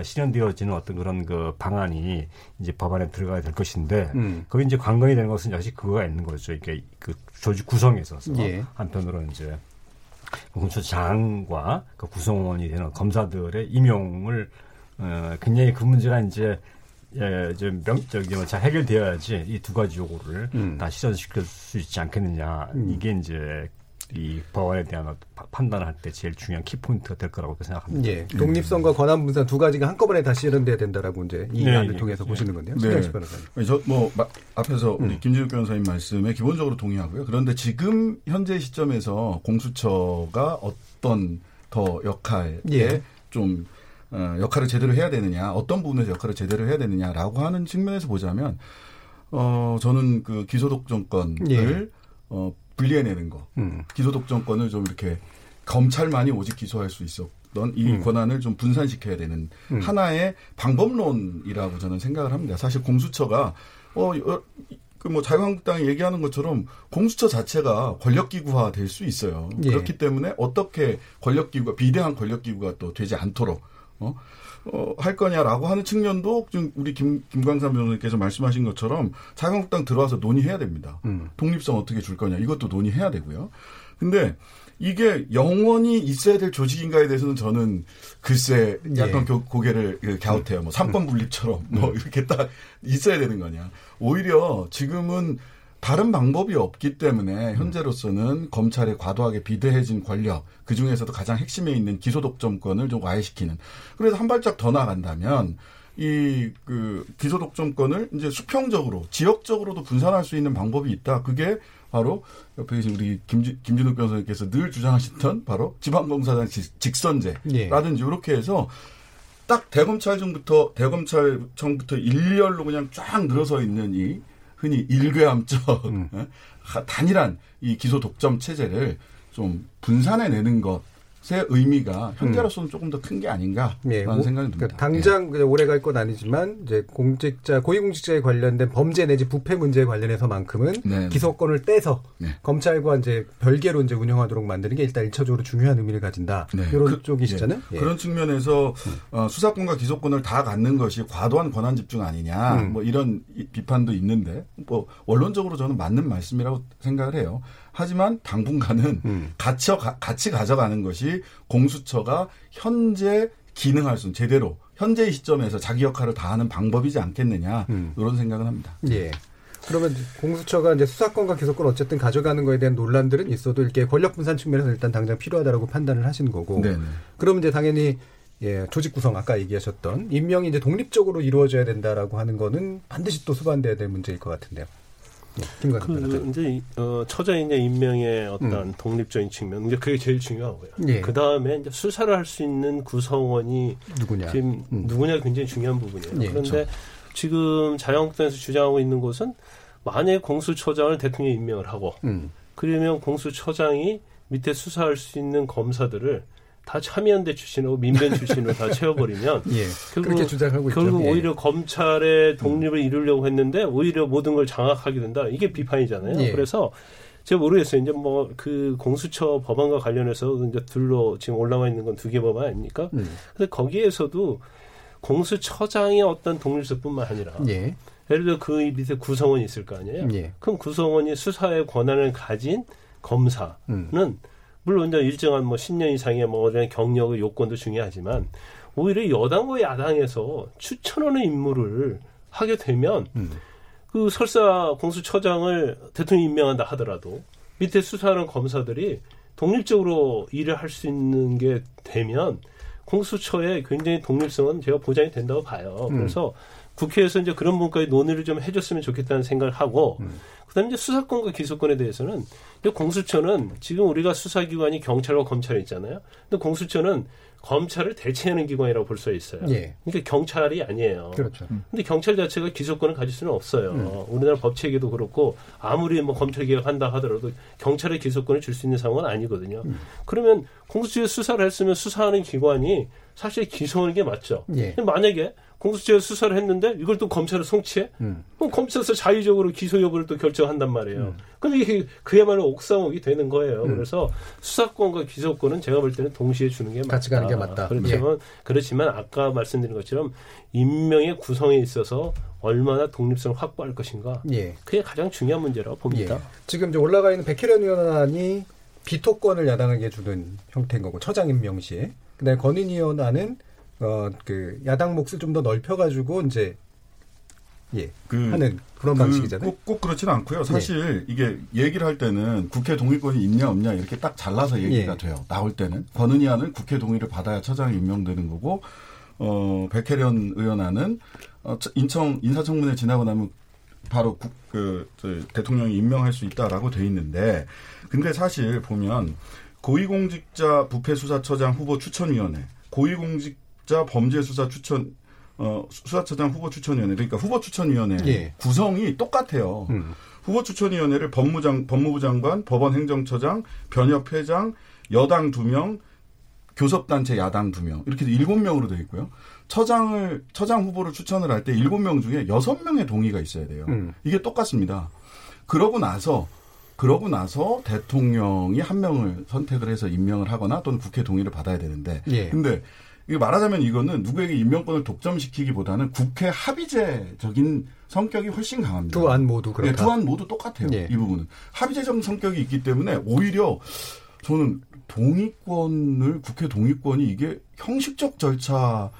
실현되어지는 어떤 그런 그 방안이 이제 법안에 들어가야 될 것인데 음. 거기 이제 관건이 되는 것은 역시 그거가 있는 거죠. 이게 그 조직 구성에 있어서 예. 한편으로 이제 공수처장과 그 구성원이 되는 검사들의 임용을 어, 굉장히 그 문제가 이제 예, 좀 명, 저기 뭐 잘 해결되어야지 이 두 가지 요구를 음. 다 실현시킬 수 있지 않겠느냐. 음. 이게 이제 이 법안에 대한 어떤 파- 판단을 할때 제일 중요한 키포인트가 될 거라고 생각합니다. 예. 독립성과 권한 분산 두 가지가 한꺼번에 다 실현돼야 된다라고 이제 이 네, 안을 예, 통해서 예. 보시는 건데요. 네. 변호사님. 저뭐 앞에서 우리 음. 김진욱 변호사님 말씀에 기본적으로 동의하고요. 그런데 지금 현재 시점에서 공수처가 어떤 더 역할에 예. 좀 어, 역할을 제대로 해야 되느냐, 어떤 부분에서 역할을 제대로 해야 되느냐라고 하는 측면에서 보자면 어 저는 그 기소독 정권을 예. 어 분리해내는 거, 음. 기소독 정권을 좀 이렇게 검찰만이 오직 기소할 수 있었던 이 음. 권한을 좀 분산시켜야 되는 음. 하나의 방법론이라고 저는 생각을 합니다. 사실 공수처가 어, 그뭐 자유한국당이 얘기하는 것처럼 공수처 자체가 권력기구화 될 수 있어요. 예. 그렇기 때문에 어떻게 권력기구가 비대한 권력기구가 또 되지 않도록 어, 어, 할 거냐라고 하는 측면도 지금 우리 김, 김광삼 변호사님께서 말씀하신 것처럼 자유한국당 들어와서 논의해야 됩니다. 음. 독립성 어떻게 줄 거냐 이것도 논의해야 되고요. 근데 이게 영원히 있어야 될 조직인가에 대해서는 저는 글쎄 약간 예. 고- 고개를 그 갸웃해요. 뭐 삼권 분립처럼 음. 뭐 이렇게 딱 있어야 되는 거냐. 오히려 지금은 다른 방법이 없기 때문에 현재로서는 검찰의 과도하게 비대해진 권력 그 중에서도 가장 핵심에 있는 기소 독점권을 좀 와해시키는. 그래서 한 발짝 더 나간다면 이 그 기소 독점권을 이제 수평적으로 지역적으로도 분산할 수 있는 방법이 있다. 그게 바로 옆에 계신 우리 김주, 김준욱 변호사님께서 늘 주장하셨던 바로 지방검사장 직- 직선제라든지 이렇게 해서 딱 대검찰청부터 대검찰청부터 일렬로 그냥 쫙 늘어서 있는 이 흔히 일괴함적 어? 하- 단일한 이 기소 독점 체제를 좀 분산해내는 것 의 의미가 현재로서는 조금 더 큰 게 아닌가라는 예, 뭐, 생각이 듭니다. 그러니까 당장 그냥 오래 갈 건 아니지만 이제 공직자 고위공직자에 관련된 범죄 내지 부패 문제에 관련해서만큼은 네. 기소권을 떼서 네. 검찰과 이제 별개로 이제 운영하도록 만드는 게 일단 일차적으로 중요한 의미를 가진다. 네. 이런 그- 쪽이시잖아요. 예. 예. 그런 측면에서 어, 수사권과 기소권을 다 갖는 것이 과도한 권한 집중 아니냐 음. 뭐 이런 이- 비판도 있는데 뭐 원론적으로 저는 맞는 말씀이라고 생각을 해요. 하지만 당분간은 음. 같이, 가- 같이 가져가는 것이 공수처가 현재 기능할 수 제대로 현재의 시점에서 자기 역할을 다하는 방법이지 않겠느냐 음. 이런 생각은 합니다. 예. 그러면 공수처가 이제 수사권과 기소권 어쨌든 가져가는 거에 대한 논란들은 있어도 이렇게 권력 분산 측면에서 일단 당장 필요하다라고 판단을 하시는 거고. 네네. 그러면 이제 당연히 예, 조직 구성 아까 얘기하셨던 임명이 이제 독립적으로 이루어져야 된다라고 하는 거는 반드시 또 수반돼야 될 문제일 것 같은데요. 예, 김광석 그. 이제 이- 어, 처자인의 임명의 어떤 음. 독립적인 측면, 이제 그게 제일 중요하고요. 예. 그 다음에 이제 수사를 할 수 있는 구성원이 누구냐? 지금 음. 누구냐가 굉장히 중요한 부분이에요. 예, 그런데 그렇죠. 지금 자유한국당에서 주장하고 있는 것은 만약 공수처장을 대통령이 임명을 하고 음. 그러면 공수처장이 밑에 수사할 수 있는 검사들을 다 참여연대 출신하고 민변 출신으로 다 채워버리면 예. 결국, 그렇게 주장하고 있죠. 결국 예. 오히려 검찰의 독립을 이루려고 했는데 오히려 모든 걸 장악하게 된다. 이게 비판이잖아요. 예. 그래서 제가 모르겠어요. 이제 뭐 그 공수처 법안과 관련해서 이제 둘로 지금 올라와 있는 건 두 개 법안 아닙니까? 음. 근데 거기에서도 공수처장의 어떤 독립성뿐만 아니라 예. 예를 들어 그 밑에 구성원이 있을 거 아니에요. 예. 그럼 구성원이 수사의 권한을 가진 검사는 음. 물론 이제 일정한 뭐 10년 이상의 뭐 어떤 경력의 요건도 중요하지만 오히려 여당과 야당에서 추천하는 임무를 하게 되면 음. 그 설사 공수처장을 대통령이 임명한다 하더라도 밑에 수사하는 검사들이 독립적으로 일을 할 수 있는 게 되면 공수처의 굉장히 독립성은 제가 보장이 된다고 봐요. 음. 그래서 국회에서 이제 그런 부분까지 논의를 좀 해줬으면 좋겠다는 생각을 하고, 음. 그다음에 이제 수사권과 기소권에 대해서는 이제 공수처는 지금 우리가 수사기관이 경찰과 검찰이 있잖아요. 근데 공수처는 검찰을 대체하는 기관이라고 볼 수 있어요. 예. 그러니까 경찰이 아니에요. 그렇죠. 근데 경찰 자체가 기소권을 가질 수는 없어요. 음. 우리나라 법 체계도 그렇고 아무리 뭐 검찰 개혁한다 하더라도 경찰의 기소권을 줄 수 있는 상황은 아니거든요. 음. 그러면 공수처에 수사를 했으면 수사하는 기관이 사실 기소하는 게 맞죠. 예. 근데 만약에 공수처에 수사를 했는데 이걸 또 검찰을 송치해? 음. 그럼 검찰에서 자의적으로 기소 여부를 또 결정한단 말이에요. 그럼 이게 그야말로 옥상옥이 되는 거예요. 음. 그래서 수사권과 기소권은 제가 볼 때는 동시에 주는 게 맞다. 같이 가는 게 맞다. 예. 그렇지만 그렇지만 아까 말씀드린 것처럼 임명의 구성에 있어서 얼마나 독립성을 확보할 것인가. 예. 그게 가장 중요한 문제라고 봅니다. 예. 지금 이제 올라가 있는 백혜련 의원안이 비토권을 야당에게 주는 형태인 거고 처장 임명 시에 그다음에 권은희 의원안은 어 그 야당 몫을 좀 더 넓혀가지고 이제 예 그 하는 그런 그 방식이잖아요. 꼭, 꼭 그렇지는 않고요. 사실 이게 얘기를 할 때는 국회 동의권이 있냐 없냐 이렇게 딱 잘라서 얘기가 예. 돼요. 나올 때는 권은희안은 국회 동의를 받아야 처장이 임명되는 거고 어 백혜련 의원안은 어, 저- 인청 인사청문회 지나고 나면 바로 국, 그, 저, 대통령이 임명할 수 있다라고 돼 있는데, 근데 사실 보면 고위공직자 부패수사처장 후보 추천위원회, 고위공직 자 범죄수사 추천 어, 수사처장 후보 추천위원회, 그러니까 후보 추천위원회 예. 구성이 똑같아요. 음. 후보 추천위원회를 법무장, 법무부 장관, 법원 행정처장, 변협 회장, 여당 두 명, 교섭단체 야당 2명 이렇게 7명으로 되어 있고요. 처장을 처장 후보를 추천을 할때 7명 중에 6명의 동의가 있어야 돼요. 음. 이게 똑같습니다. 그러고 나서 그러고 나서 대통령이 한 명을 선택을 해서 임명을 하거나 또는 국회 동의를 받아야 되는데 예. 근데 이거 말하자면 이거는 누구에게 임명권을 독점시키기보다는 국회 합의제적인 성격이 훨씬 강합니다. 두 안 모두 그렇다. 네, 두안 모두 똑같아요. 예. 이 부분은 합의제적 성격이 있기 때문에 오히려 저는 동의권을 국회 동의권이 이게 형식적 절차로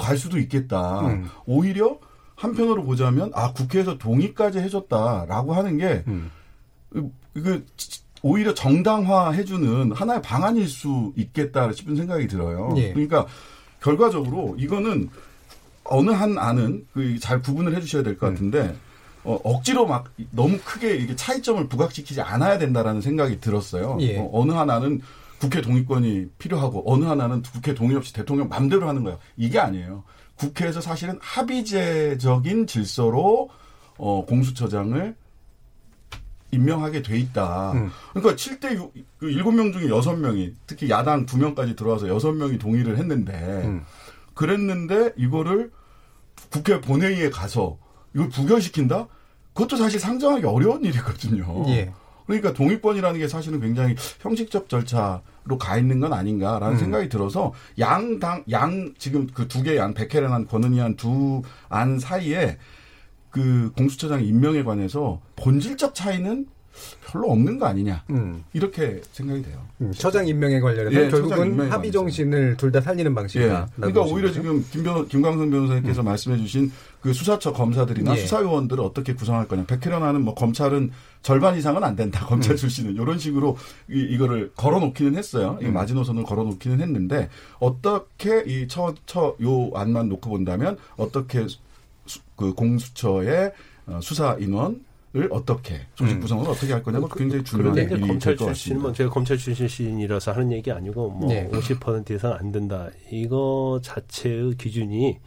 갈 수도 있겠다. 음. 오히려 한편으로 보자면 아 국회에서 동의까지 해줬다라고 하는 게 음. 이거 오히려 정당화해주는 하나의 방안일 수 있겠다 싶은 생각이 들어요. 예. 그러니까 결과적으로 이거는 어느 한 안은 그 잘 구분을 해주셔야 될 음. 것 같은데 어, 억지로 막 너무 크게 이게 차이점을 부각시키지 않아야 된다라는 생각이 들었어요. 예. 어, 어느 하나는 국회 동의권이 필요하고 어느 하나는 국회 동의 없이 대통령 맘대로 하는 거야. 이게 아니에요. 국회에서 사실은 합의제적인 질서로 어, 공수처장을 임명하게 돼 있다. 음. 그러니까 7대 6, 그 7명 중에 6명이 특히 야당 2명까지 들어와서 6명이 동의를 했는데 음. 그랬는데 이거를 국회 본회의에 가서 이걸 부결시킨다? 그것도 사실 상정하기 어려운 일이거든요. 예. 그러니까 동의권이라는 게 사실은 굉장히 형식적 절차로 가 있는 건 아닌가라는 음. 생각이 들어서 양당 양 지금 그 두개안 백혜련한 권은희한 두안 사이에 그 공수처장 임명에 관해서 본질적 차이는 별로 없는 거 아니냐 음. 이렇게 생각이 돼요. 음, 처장 임명에 관련해서 예, 결국은 임명에 합의 관해서. 정신을 둘 다 살리는 예. 방식이다. 그러니까 오히려 지금 김 변호, 김광선 변호사님께서 말씀해주신 그 수사처 검사들이나 예. 수사요원들을 어떻게 구성할 거냐. 백혜련하는 뭐 검찰은 절반 이상은 안 된다. 검찰 음. 출신은 이런 식으로 이, 이거를 걸어놓기는 했어요. 이 음. 마지노선을 걸어놓기는 했는데 어떻게 이 처 처 요 안만 놓고 본다면 어떻게 수- 그 공수처의 어, 수사 인원 을 어떻게 조직 음. 구성을 어떻게 할 거냐가 굉장히 중요한 그런데 이제 일이 검찰 출신. 뭐 제가 검찰 출신이라서 하는 얘기 아니고 뭐 네. 50% 이상 안 된다. 이거 자체의 기준이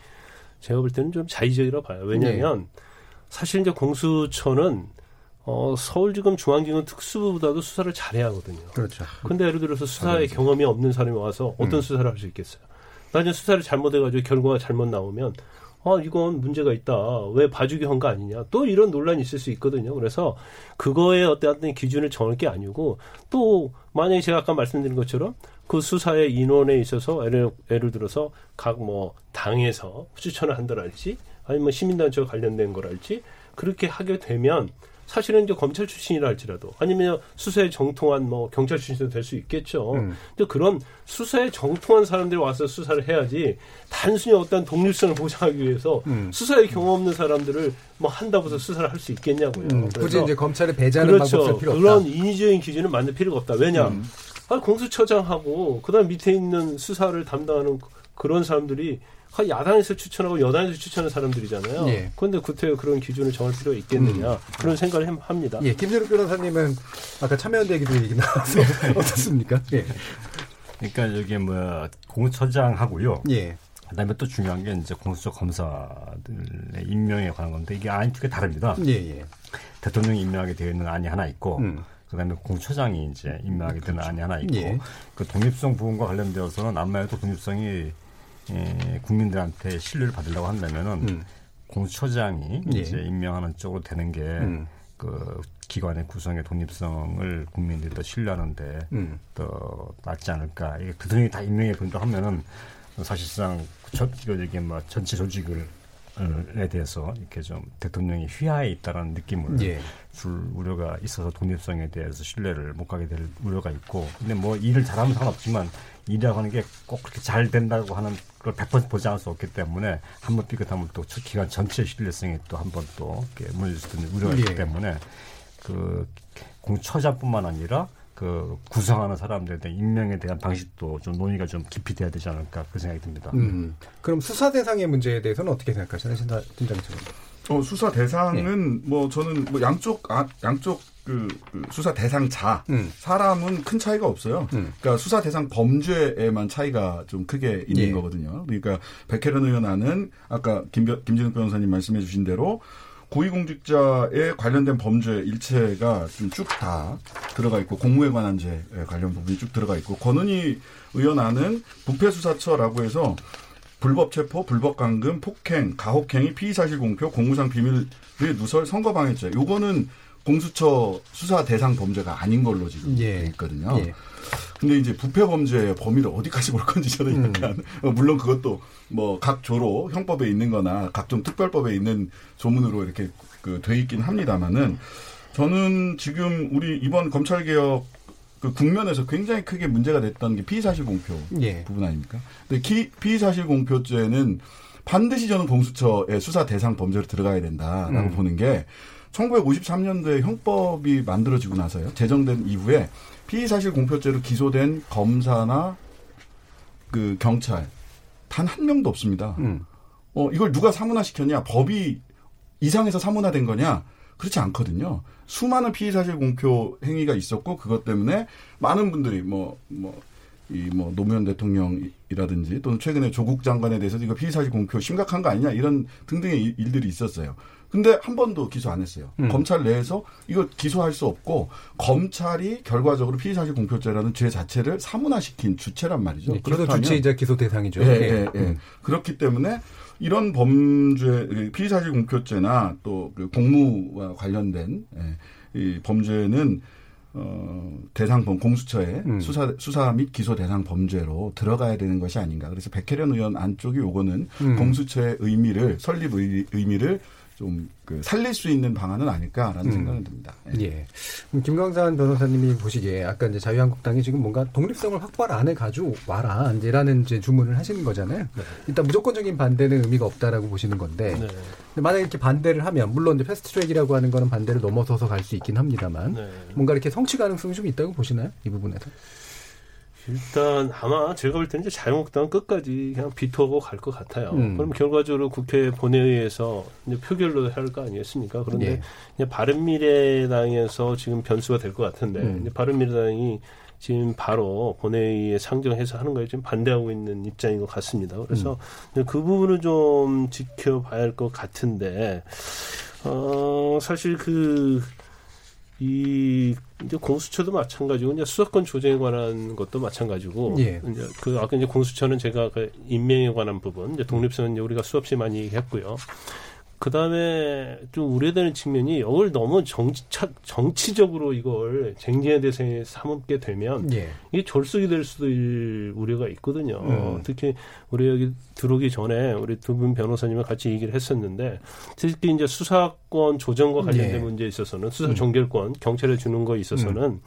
제가 볼 때는 좀 자의적이라 봐요. 왜냐하면 사실 이제 공수처는 어, 서울지검 중앙지검 특수부보다도 수사를 잘해야 하거든요. 그렇죠. 근데 예를 들어서 수사에 경험이 없는 사람이 와서 어떤 음. 수사를 할 수 있겠어요? 나중에 수사를 잘못해가지고 결과가 잘못 나오면 아 이건 문제가 있다. 왜 봐주기 한 거 아니냐? 또 이런 논란이 있을 수 있거든요. 그래서 그거에 어떤 기준을 정할 게 아니고 또 만약에 제가 아까 말씀드린 것처럼 그 수사의 인원에 있어서 예를, 예를 들어서 각 뭐 당에서 추천을 한다랄지 아니면 뭐 시민단체와 관련된 거랄지 그렇게 하게 되면 사실은 이제 검찰 출신이라 할지라도 아니면 수사에 정통한 뭐 경찰 출신도 될 수 있겠죠. 음. 근데 그런 수사에 정통한 사람들이 와서 수사를 해야지 단순히 어떤 독립성을 보장하기 위해서 음. 수사에 경험 없는 사람들을 뭐 한다고 해서 수사를 할 수 있겠냐고요. 음, 굳이 이제 검찰을 배제하는 그렇죠. 쓸 필요 없다. 그런 인위적인 기준은 만들 필요가 없다. 왜냐? 음. 아, 공수처장하고 그다음 밑에 있는 수사를 담당하는 그- 그런 사람들이 아, 야당에서 추천하고 여당에서 추천하는 사람들이잖아요. 예. 그런데 구태여 그런 기준을 정할 필요가 있겠느냐 그런 생각을 함- 합니다. 예, 김준욱 변호사님은 아까 참여연대 얘기도 얘기 나와서 어떻습니까? 예. 그러니까 여기 뭐 공수처장하고요. 예. 그다음에 또 중요한 게 이제 공수처 검사들의 임명에 관한 건데 이게 안이 두 개 다릅니다. 예, 예. 대통령이 임명하게 되어 있는 안이 하나 있고 음. 그다음에 공처장이 이제 임명하게 되는 안이 하나 있고 예. 그 독립성 부분과 관련되어서는 아무래도 독립성이 예, 국민들한테 신뢰를 받으려고 한다면은 음. 공처장이 예. 이제 임명하는 쪽으로 되는 게 음. 그 기관의 구성의 독립성을 국민들이 더 신뢰하는데 음. 더 낫지 않을까. 이게 그들이 다 임명해 본다 하면은 사실상 전, 이게 뭐 전체 조직을 에 대해서 이렇게 좀 대통령이 휘하에 있다라는 느낌을 예. 줄 우려가 있어서 독립성에 대해서 신뢰를 못 가게 될 우려가 있고 근데 뭐 일을 잘하면 상관없지만 일이라고 하는 게 꼭 그렇게 잘 된다고 하는 걸100% 보장할 수 없기 때문에 한 번 삐끗하면 또 기관 전체 신뢰성이 또 한 번또 이렇게 무너질 수도 있는 우려가 있기 예. 때문에 그 공처자뿐만 아니라 그 구성하는 사람들에 대한 임명에 대한 방식도 좀 논의가 좀 깊이 돼야 되지 않을까 그 생각이 듭니다. 음. 그럼 수사 대상의 문제에 대해서는 어떻게 생각하시나요, 팀장님? 어, 수사 대상은 예. 뭐 저는 뭐 양쪽 아, 양쪽 그, 그 수사 대상자 음. 사람은 큰 차이가 없어요. 음. 그러니까 수사 대상 범죄에만 차이가 좀 크게 있는 예. 거거든요. 그러니까 백혜련 의원 안은 아까 김, 김진욱 변호사님 말씀해 주신 대로 고위공직자에 관련된 범죄 일체가 좀 쭉 다 들어가 있고 공무에 관한 죄 관련 부분이 쭉 들어가 있고 권은희 의원 안은 부패수사처라고 해서 불법 체포, 불법 감금, 폭행, 가혹행위, 피의사실 공표, 공무상 비밀 누설, 선거방해죄. 요거는 공수처 수사 대상 범죄가 아닌 걸로 지금 예. 돼 있거든요. 예. 근데 이제 부패 범죄의 범위를 어디까지 볼 건지 저는 약간 어, 물론 그것도 뭐 각 조로 형법에 있는 거나 각종 특별법에 있는 조문으로 이렇게 그 돼 있긴 합니다만은 저는 지금 우리 이번 검찰 개혁 그 국면에서 굉장히 크게 문제가 됐던 게 피의 사실 공표 예. 부분 아닙니까? 근데 기, 피의 사실 공표죄는 반드시 저는 공수처의 수사 대상 범죄로 들어가야 된다라고 음. 보는 게 1953년도에 형법이 만들어지고 나서요. 제정된 이후에 피의 사실 공표죄로 기소된 검사나 그 경찰 단 한 명도 없습니다. 음. 어, 이걸 누가 사문화 시켰냐? 법이 이상해서 사문화된 거냐? 그렇지 않거든요. 수많은 피의 사실 공표 행위가 있었고 그것 때문에 많은 분들이 뭐 뭐 이 뭐 노무현 대통령이라든지 또는 최근에 조국 장관에 대해서 이거 피의 사실 공표 심각한 거 아니냐 이런 등등의 일- 일들이 있었어요. 근데 한 번도 기소 안 했어요. 음. 검찰 내에서 이거 기소할 수 없고 검찰이 결과적으로 피의사실 공표죄라는 죄 자체를 사문화시킨 주체란 말이죠. 예, 기소 그렇다면 주체이자 기소 대상이죠. 예, 예, 예. 음. 그렇기 때문에 이런 범죄, 피의사실 공표죄나 또그 공무와 관련된 예, 이 범죄는 어, 대상범 공수처의 음. 수사 수사 및 기소 대상 범죄로 들어가야 되는 것이 아닌가. 그래서 백혜련 의원 안쪽이 요거는 음. 공수처의 의미를 설립 의, 의미를 좀 그 살릴 수 있는 방안은 아닐까라는 음. 생각은 듭니다. 예. 예. 그럼 김광삼 변호사님이 보시기에 아까 이제 자유한국당이 지금 뭔가 독립성을 확보할 안을 가지고 와라 이제라는 이제 주문을 하시는 거잖아요. 일단 무조건적인 반대는 의미가 없다라고 보시는 건데 네. 근데 만약에 이렇게 반대를 하면 물론 이제 패스트트랙이라고 하는 거는 반대를 넘어서서 갈 수 있긴 합니다만 네. 뭔가 이렇게 성취 가능성이 좀 있다고 보시나요? 이 부분에서? 일단 아마 제가 볼 때는 이제 자유한국당은 끝까지 그냥 비토하고 갈 것 같아요. 음. 그럼 결과적으로 국회 본회의에서 이제 표결로 할 거 아니겠습니까? 그런데 예. 이제 바른미래당에서 지금 변수가 될 것 같은데 음. 바른미래당이 지금 바로 본회의에 상정해서 하는 거에 좀 반대하고 있는 입장인 것 같습니다. 그래서 음. 그 부분은 좀 지켜봐야 할 것 같은데 어 사실 그 이 이제 공수처도 마찬가지고 이제 수사권 조정에 관한 것도 마찬가지고 예. 이제 그 아까 이제 공수처는 제가 그 임명에 관한 부분 이제 독립성은 이제 우리가 수없이 많이 얘기했고요. 그 다음에 좀 우려되는 측면이 이걸 너무 정치, 정치적으로 이걸 쟁쟁의 대상에 삼게 되면 예. 이게 졸속이 될 수도 있을 우려가 있거든요. 음. 특히 우리 여기 들어오기 전에 우리 두 분 변호사님과 같이 얘기를 했었는데 특히 이제 수사권 조정과 관련된 예. 문제에 있어서는 수사 음. 종결권 경찰에 주는 거에 있어서는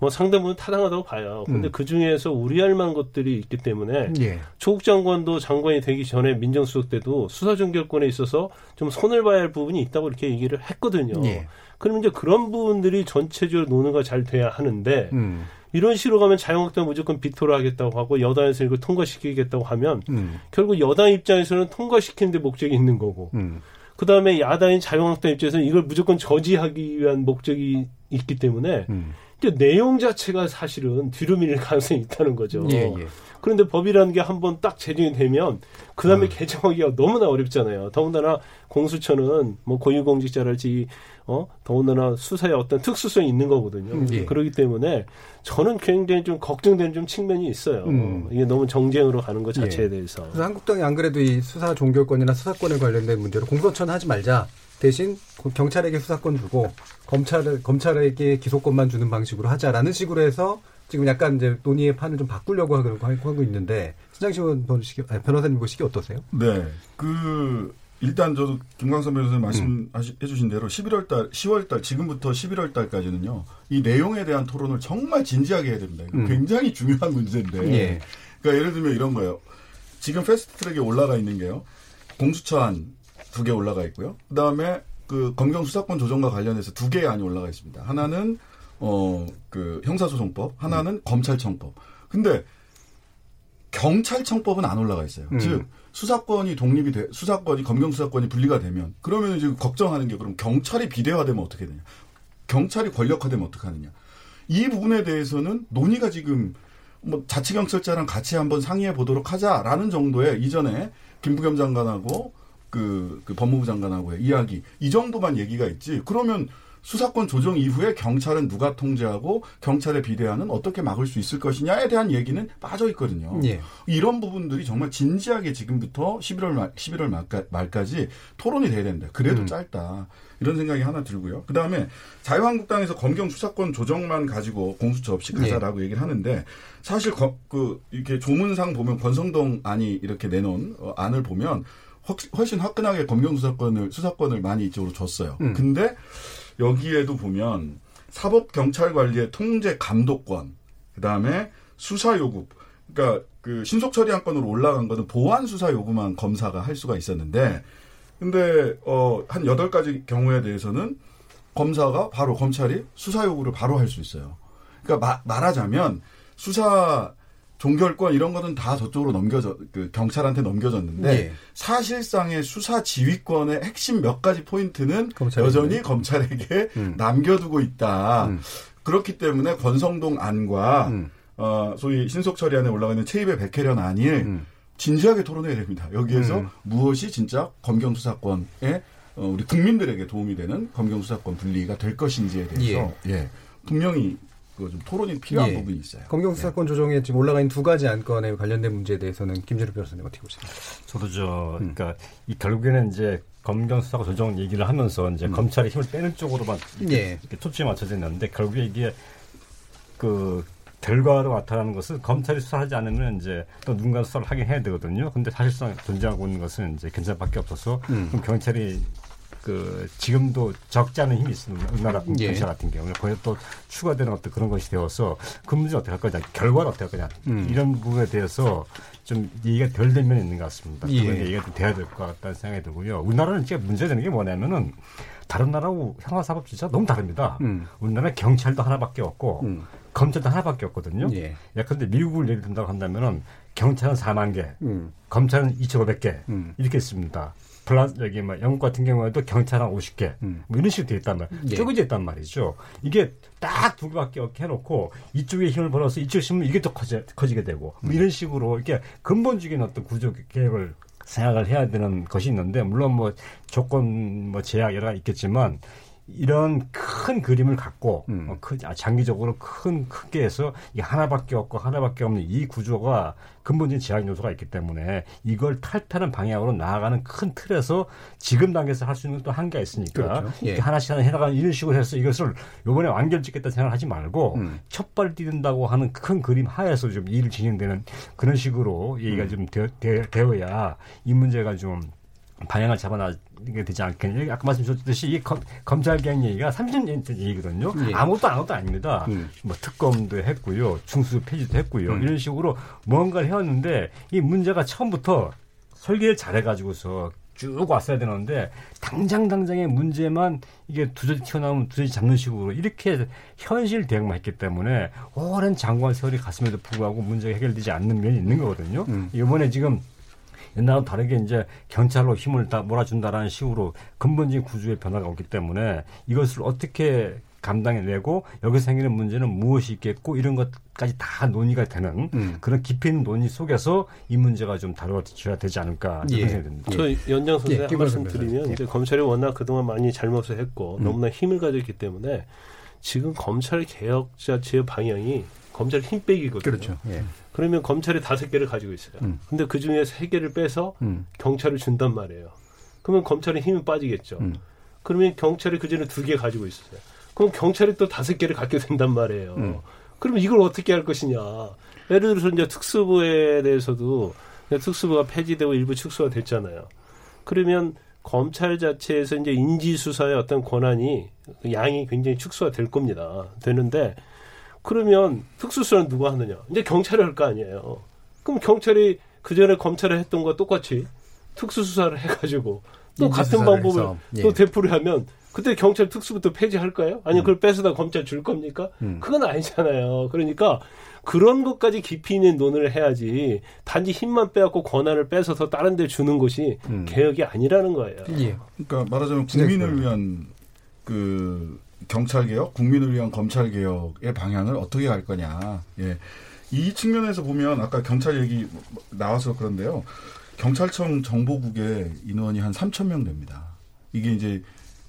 뭐 상당 부분 타당하다고 봐요. 근데 음. 그 중에서 우려할 만한 것들이 있기 때문에 예. 조국 장관도 장관이 되기 전에 민정수석 때도 수사 종결권에 있어서 좀 손을 봐야 할 부분이 있다고 이렇게 얘기를 했거든요. 예. 그럼 이제 그런 부분들이 전체적으로 논의가 잘 돼야 하는데 음. 이런 식으로 가면 자유한국당 무조건 비토를 하겠다고 하고 여당에서 이걸 통과시키겠다고 하면 음. 결국 여당 입장에서는 통과시키는 데 목적이 있는 거고 음. 그 다음에 야당인 자유한국당 입장에서는 이걸 무조건 저지하기 위한 목적이 있기 때문에 음. 이제 내용 자체가 사실은 뒤로 밀릴 가능성이 있다는 거죠. 예, 예. 그런데 법이라는 게 한번 딱 제정이 되면 그 음. 다음에 개정하기가 너무나 어렵잖아요. 더군다나 공수처는 뭐 고위공직자랄지 어 더군다나 수사에 어떤 특수성이 있는 거거든요. 음, 예. 그렇기 때문에 저는 굉장히 좀 걱정되는 좀 측면이 있어요. 음. 이게 너무 정쟁으로 가는 것 자체에 예. 대해서. 그래서 한국당이 안 그래도 이 수사 종결권이나 수사권에 관련된 문제로 공소처는 하지 말자. 대신 고- 경찰에게 수사권 주고 검찰 검찰에게 기소권만 주는 방식으로 하자라는 식으로 해서 지금 약간 이제 논의의 판을 좀 바꾸려고 하고, 하고 있는데 아니, 변호사님 보시기 어떠세요? 네. 그 일단 저도 김광선 변호사님 말씀해 주신 대로 11월 달, 10월 달 지금부터 11월 달까지는요. 이 내용에 대한 토론을 정말 진지하게 해야 됩니다. 음. 굉장히 중요한 문제인데. 예. 그러니까 예를 들면 이런 거예요. 지금 패스트 트랙에 올라가 있는 게요. 공수처안 두 개 올라가 있고요. 그다음에 그 검경 수사권 조정과 관련해서 두 개의 안이 올라가 있습니다. 하나는 어 그 형사소송법, 하나는 검찰청법. 근데 경찰청법은 안 올라가 있어요. 음. 즉 수사권이 독립이 돼 수사권이 검경 수사권이 분리가 되면 그러면 지금 걱정하는 게 그럼 경찰이 비대화되면 어떻게 되냐? 경찰이 권력화되면 어떻게 하느냐? 이 부분에 대해서는 논의가 지금 뭐 자치경찰자랑 같이 한번 상의해 보도록 하자라는 정도의 이전에 김부겸 장관하고 그, 그 법무부 장관하고의 이야기 이 정도만 얘기가 있지. 그러면 수사권 조정 이후에 경찰은 누가 통제하고 경찰의 비대화는 어떻게 막을 수 있을 것이냐에 대한 얘기는 빠져 있거든요. 예. 이런 부분들이 정말 진지하게 지금부터 11월 말, 11월 말까, 말까지 토론이 돼야 된다. 그래도 음. 짧다. 이런 생각이 하나 들고요. 그 다음에 자유한국당에서 검경 수사권 조정만 가지고 공수처 없이 가자라고 얘기를 하는데 사실 거, 그 이렇게 조문상 보면 권성동 안이 이렇게 내놓은 어, 안을 보면 훨- 훨씬 화끈하게 검경 수사권을 수사권을 많이 이쪽으로 줬어요. 음. 근데 여기에도 보면 사법 경찰 관리의 통제 감독권, 그 다음에 수사 요구, 그러니까 그 신속 처리 안건으로 올라간 거는 보안 수사 요구만 검사가 할 수가 있었는데, 근데 어한 여덟 가지 경우에 대해서는 검사가 바로 검찰이 수사 요구를 바로 할 수 있어요. 그러니까 마- 말하자면 수사 종결권 이런 거는 다 저쪽으로 넘겨져 그 경찰한테 넘겨졌는데 예. 사실상의 수사 지휘권의 핵심 몇 가지 포인트는 검찰이 여전히. 검찰에게 음. 남겨두고 있다. 음. 그렇기 때문에 권성동 안과 음. 어, 소위 신속 처리안에 올라가 있는 체입의 백혜련 안이 음. 진지하게 토론해야 됩니다. 여기에서 음. 무엇이 진짜 검경 수사권에 어, 우리 국민들에게 도움이 되는 검경 수사권 분리가 될 것인지에 대해서 예. 분명히 그 좀 토론이 필요한 예. 부분이 있어요. 검경 수사권 조정에 지금 올라가 있는 두 가지 안건에 관련된 문제에 대해서는 김준호 변호사님 어떻게 보세요? 저도 저 음. 그러니까 이 결국에는 이제 검경 수사권 조정 얘기를 하면서 이제 음. 검찰의 힘을 빼는 쪽으로만 이렇게, 예. 이렇게 초점이 맞춰져 있는데 결국에 이게 그 결과로 나타나는 것은 검찰이 수사하지 않으면 이제 또 누군가 수사를 하긴 해야 되거든요. 근데 사실상 존재하고 있는 것은 이제 경찰밖에 없어서 음. 그럼 경찰이 그 지금도 적지 않은 힘이 있습니다. 우리나라 예. 경찰 같은 경우는 거기에 또 추가되는 어떤 그런 것이 되어서 그 문제 어떻게 할 거냐, 결과는 어떻게 할 거냐 음. 이런 부분에 대해서 좀 얘기가 덜 된 면이 있는 것 같습니다. 예. 그런 얘기가 좀 돼야 될 것 같다는 생각이 들고요. 우리나라는 지금 문제되는 게 뭐냐면은 다른 나라하고 형사사법 진짜 너무 다릅니다. 음. 우리나라는 경찰도 하나밖에 없고 음. 검찰도 하나밖에 없거든요. 예. 예컨대 미국을 예를 든다고 한다면은 경찰은 4만 개, 음. 검찰은 2,500개 음. 이렇게 있습니다. 플러스 여기 뭐 영국 같은 경우에도 경찰 한 50개 음. 뭐 이런 식으로 돼 있단 말이에요. 예. 쪼개져 있단 말이죠. 이게 딱 두 개밖에 없게 해놓고 이쪽에 힘을 벌어서 이쪽 힘을 이게 또 커지, 커지 게 되고 뭐 이런 식으로 이렇게 근본적인 어떤 구조 계획을 생각을 해야 되는 것이 있는데 물론 뭐 조건 뭐 제약 여러 가지 있겠지만 이런 큰 그림을 갖고 음. 어, 큰, 아, 장기적으로 큰 크게 해서 이 하나밖에 없고 하나밖에 없는 이 구조가 근본적인 제약 요소가 있기 때문에 이걸 탈피하는 방향으로 나아가는 큰 틀에서 지금 단계에서 할 수 있는 또 한계가 있으니까 그렇죠. 예. 이렇게 하나씩 하나 해나가는 이런 식으로 해서 이것을 요번에 완결 짓겠다 생각을 하지 말고 음. 첫발 뛰는다고 하는 큰 그림 하에서 좀 일을 진행되는 그런 식으로 음. 얘기가 좀 되어, 되어, 야 이 문제가 좀 방향을 잡아나 게 되지 않겠냐. 아까 말씀드렸듯이 이 검, 검찰개혁 얘기가 30년 전 얘기거든요. 예. 아무것도 아무것도 아닙니다. 음. 뭐 특검도 했고요. 중수 폐지도 했고요. 음. 이런 식으로 뭔가를 해왔는데 이 문제가 처음부터 설계를 잘해가지고서 쭉 왔어야 되는데 당장 당장의 문제만 이게 두저지 튀어나오면 두저지 잡는 식으로 이렇게 현실 대응만 했기 때문에 오랜 장관 세월이 갔음에도 불구하고 문제가 해결되지 않는 면이 있는 거거든요. 음. 이번에 지금 옛날과 다르게 이제 경찰로 힘을 다 몰아준다라는 식으로 근본적인 구조의 변화가 오기 때문에 이것을 어떻게 감당해내고 여기서 생기는 문제는 무엇이 있겠고 이런 것까지 다 논의가 되는 음. 그런 깊이 있는 논의 속에서 이 문제가 좀 다뤄져야 되지 않을까 예. 생각이 듭니다. 저 연장선에 예, 한 말씀 드리면 변호사님. 이제 검찰이 워낙 그동안 많이 잘못을 했고 음. 너무나 힘을 가졌기 때문에 지금 검찰 개혁 자체의 방향이 검찰 힘 빼기거든요. 그렇죠. 예. 그러면 검찰이 다섯 개를 가지고 있어요. 음. 근데 그 중에 세 개를 빼서 음. 경찰을 준단 말이에요. 그러면 검찰의 힘이 빠지겠죠. 음. 그러면 경찰이 그 전에 두 개 가지고 있어요. 그럼 경찰이 또 다섯 개를 갖게 된단 말이에요. 음. 그러면 이걸 어떻게 할 것이냐. 예를 들어서 이제 특수부에 대해서도 특수부가 폐지되고 일부 축소가 됐잖아요. 그러면 검찰 자체에서 이제 인지수사의 어떤 권한이 양이 굉장히 축소가 될 겁니다. 되는데 그러면 특수수사는 누가 하느냐? 이제 경찰이 할 거 아니에요. 그럼 경찰이 그 전에 검찰이 했던 거 똑같이 특수수사를 해가지고 또 같은 방법을 해서, 예. 또 되풀이 하면 그때 경찰 특수부터 폐지할까요? 아니면 그걸 뺏어다 검찰 줄 겁니까? 음. 그건 아니잖아요. 그러니까 그런 것까지 깊이 있는 논의를 해야지 단지 힘만 빼갖고 권한을 뺏어서 다른 데 주는 것이 음. 개혁이 아니라는 거예요. 예. 그러니까 말하자면 국민을. 위한 그 경찰 개혁, 국민을 위한 검찰 개혁의 방향을 어떻게 갈 거냐. 예. 이 측면에서 보면 아까 경찰 얘기 나와서 그런데요. 경찰청 정보국의 인원이 한 3천 명 됩니다. 이게 이제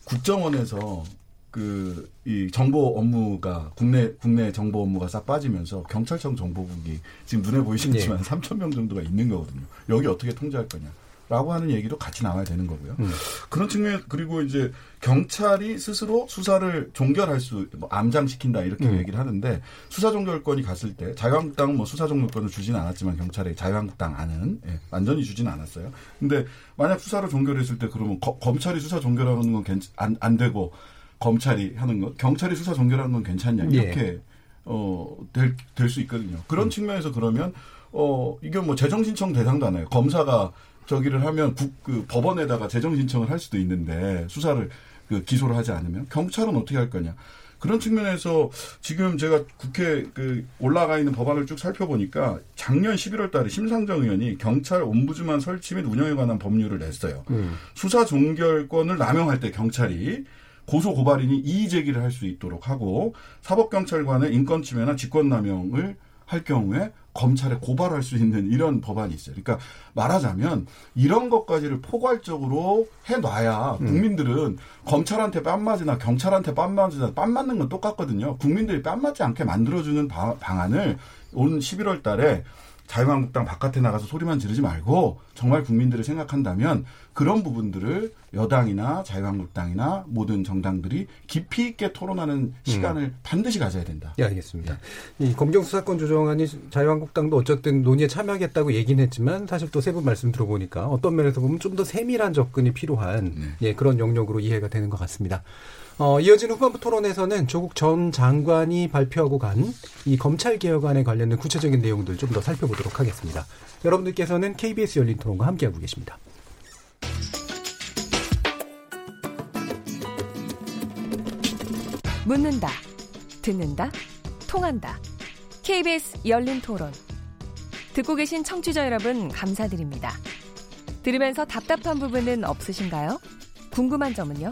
국정원에서 그 이 정보 업무가 국내 국내 정보 업무가 싹 빠지면서 경찰청 정보국이 지금 눈에 보이시겠지만 네. 3천 명 정도가 있는 거거든요. 여기 어떻게 통제할 거냐. 라고 하는 얘기도 같이 나와야 되는 거고요. 음. 그런 측면 그리고 이제 경찰이 스스로 수사를 종결할 수 뭐 암장시킨다 이렇게 음. 얘기를 하는데 수사 종결권이 갔을 때 자유한국당은 뭐 수사 종결권을 주지는 않았지만 경찰에 자유한국당 안은 예, 완전히 주지는 않았어요. 근데 만약 수사를 종결했을 때 그러면 거, 검찰이 수사 종결하는 건 괜찮 안, 안 되고 검찰이 하는 것 경찰이 수사 종결하는 건 괜찮냐 이렇게 예. 어 될 될 수 있거든요. 그런 음. 측면에서 그러면 어 이게 뭐 재정 신청 대상도 안 해요. 검사가 저기를 하면 국, 그 법원에다가 재정 신청을 할 수도 있는데 수사를 그 기소를 하지 않으면 경찰은 어떻게 할 거냐. 그런 측면에서 지금 제가 국회 그 올라가 있는 법안을 쭉 살펴보니까 작년 11월 달에 심상정 의원이 경찰 옴부즈만 설치 및 운영에 관한 법률을 냈어요. 음. 수사 종결권을 남용할 때 경찰이 고소 고발인이 이의 제기를 할 수 있도록 하고 사법경찰관의 인권 침해나 직권 남용을 할 경우에 검찰에 고발할 수 있는 이런 법안이 있어요. 그러니까 말하자면 이런 것까지를 포괄적으로 해놔야 음. 국민들은 음. 검찰한테 뺨 맞으나 경찰한테 뺨 맞으나 뺨 맞는 건 똑같거든요. 국민들이 뺨 맞지 않게 만들어주는 방안을 온 11월 달에 자유한국당 바깥에 나가서 소리만 지르지 말고 정말 국민들을 생각한다면 그런 부분들을 여당이나 자유한국당이나 모든 정당들이 깊이 있게 토론하는 시간을 음. 반드시 가져야 된다. 예, 알겠습니다. 이 검경 수사권 조정안이 자유한국당도 어쨌든 논의에 참여하겠다고 얘기는 했지만 사실 또 세 분 말씀 들어보니까 어떤 면에서 보면 좀 더 세밀한 접근이 필요한 네. 예, 그런 영역으로 이해가 되는 것 같습니다. 어, 이어지는 후반부 토론에서는 조국 전 장관이 발표하고 간 이 검찰 개혁안에 관련된 구체적인 내용들 좀 더 살펴보도록 하겠습니다. 여러분들께서는 KBS 열린 토론과 함께하고 계십니다. 묻는다, 듣는다, 통한다. KBS 열린 토론. 듣고 계신 청취자 여러분, 감사드립니다. 들으면서 답답한 부분은 없으신가요? 궁금한 점은요?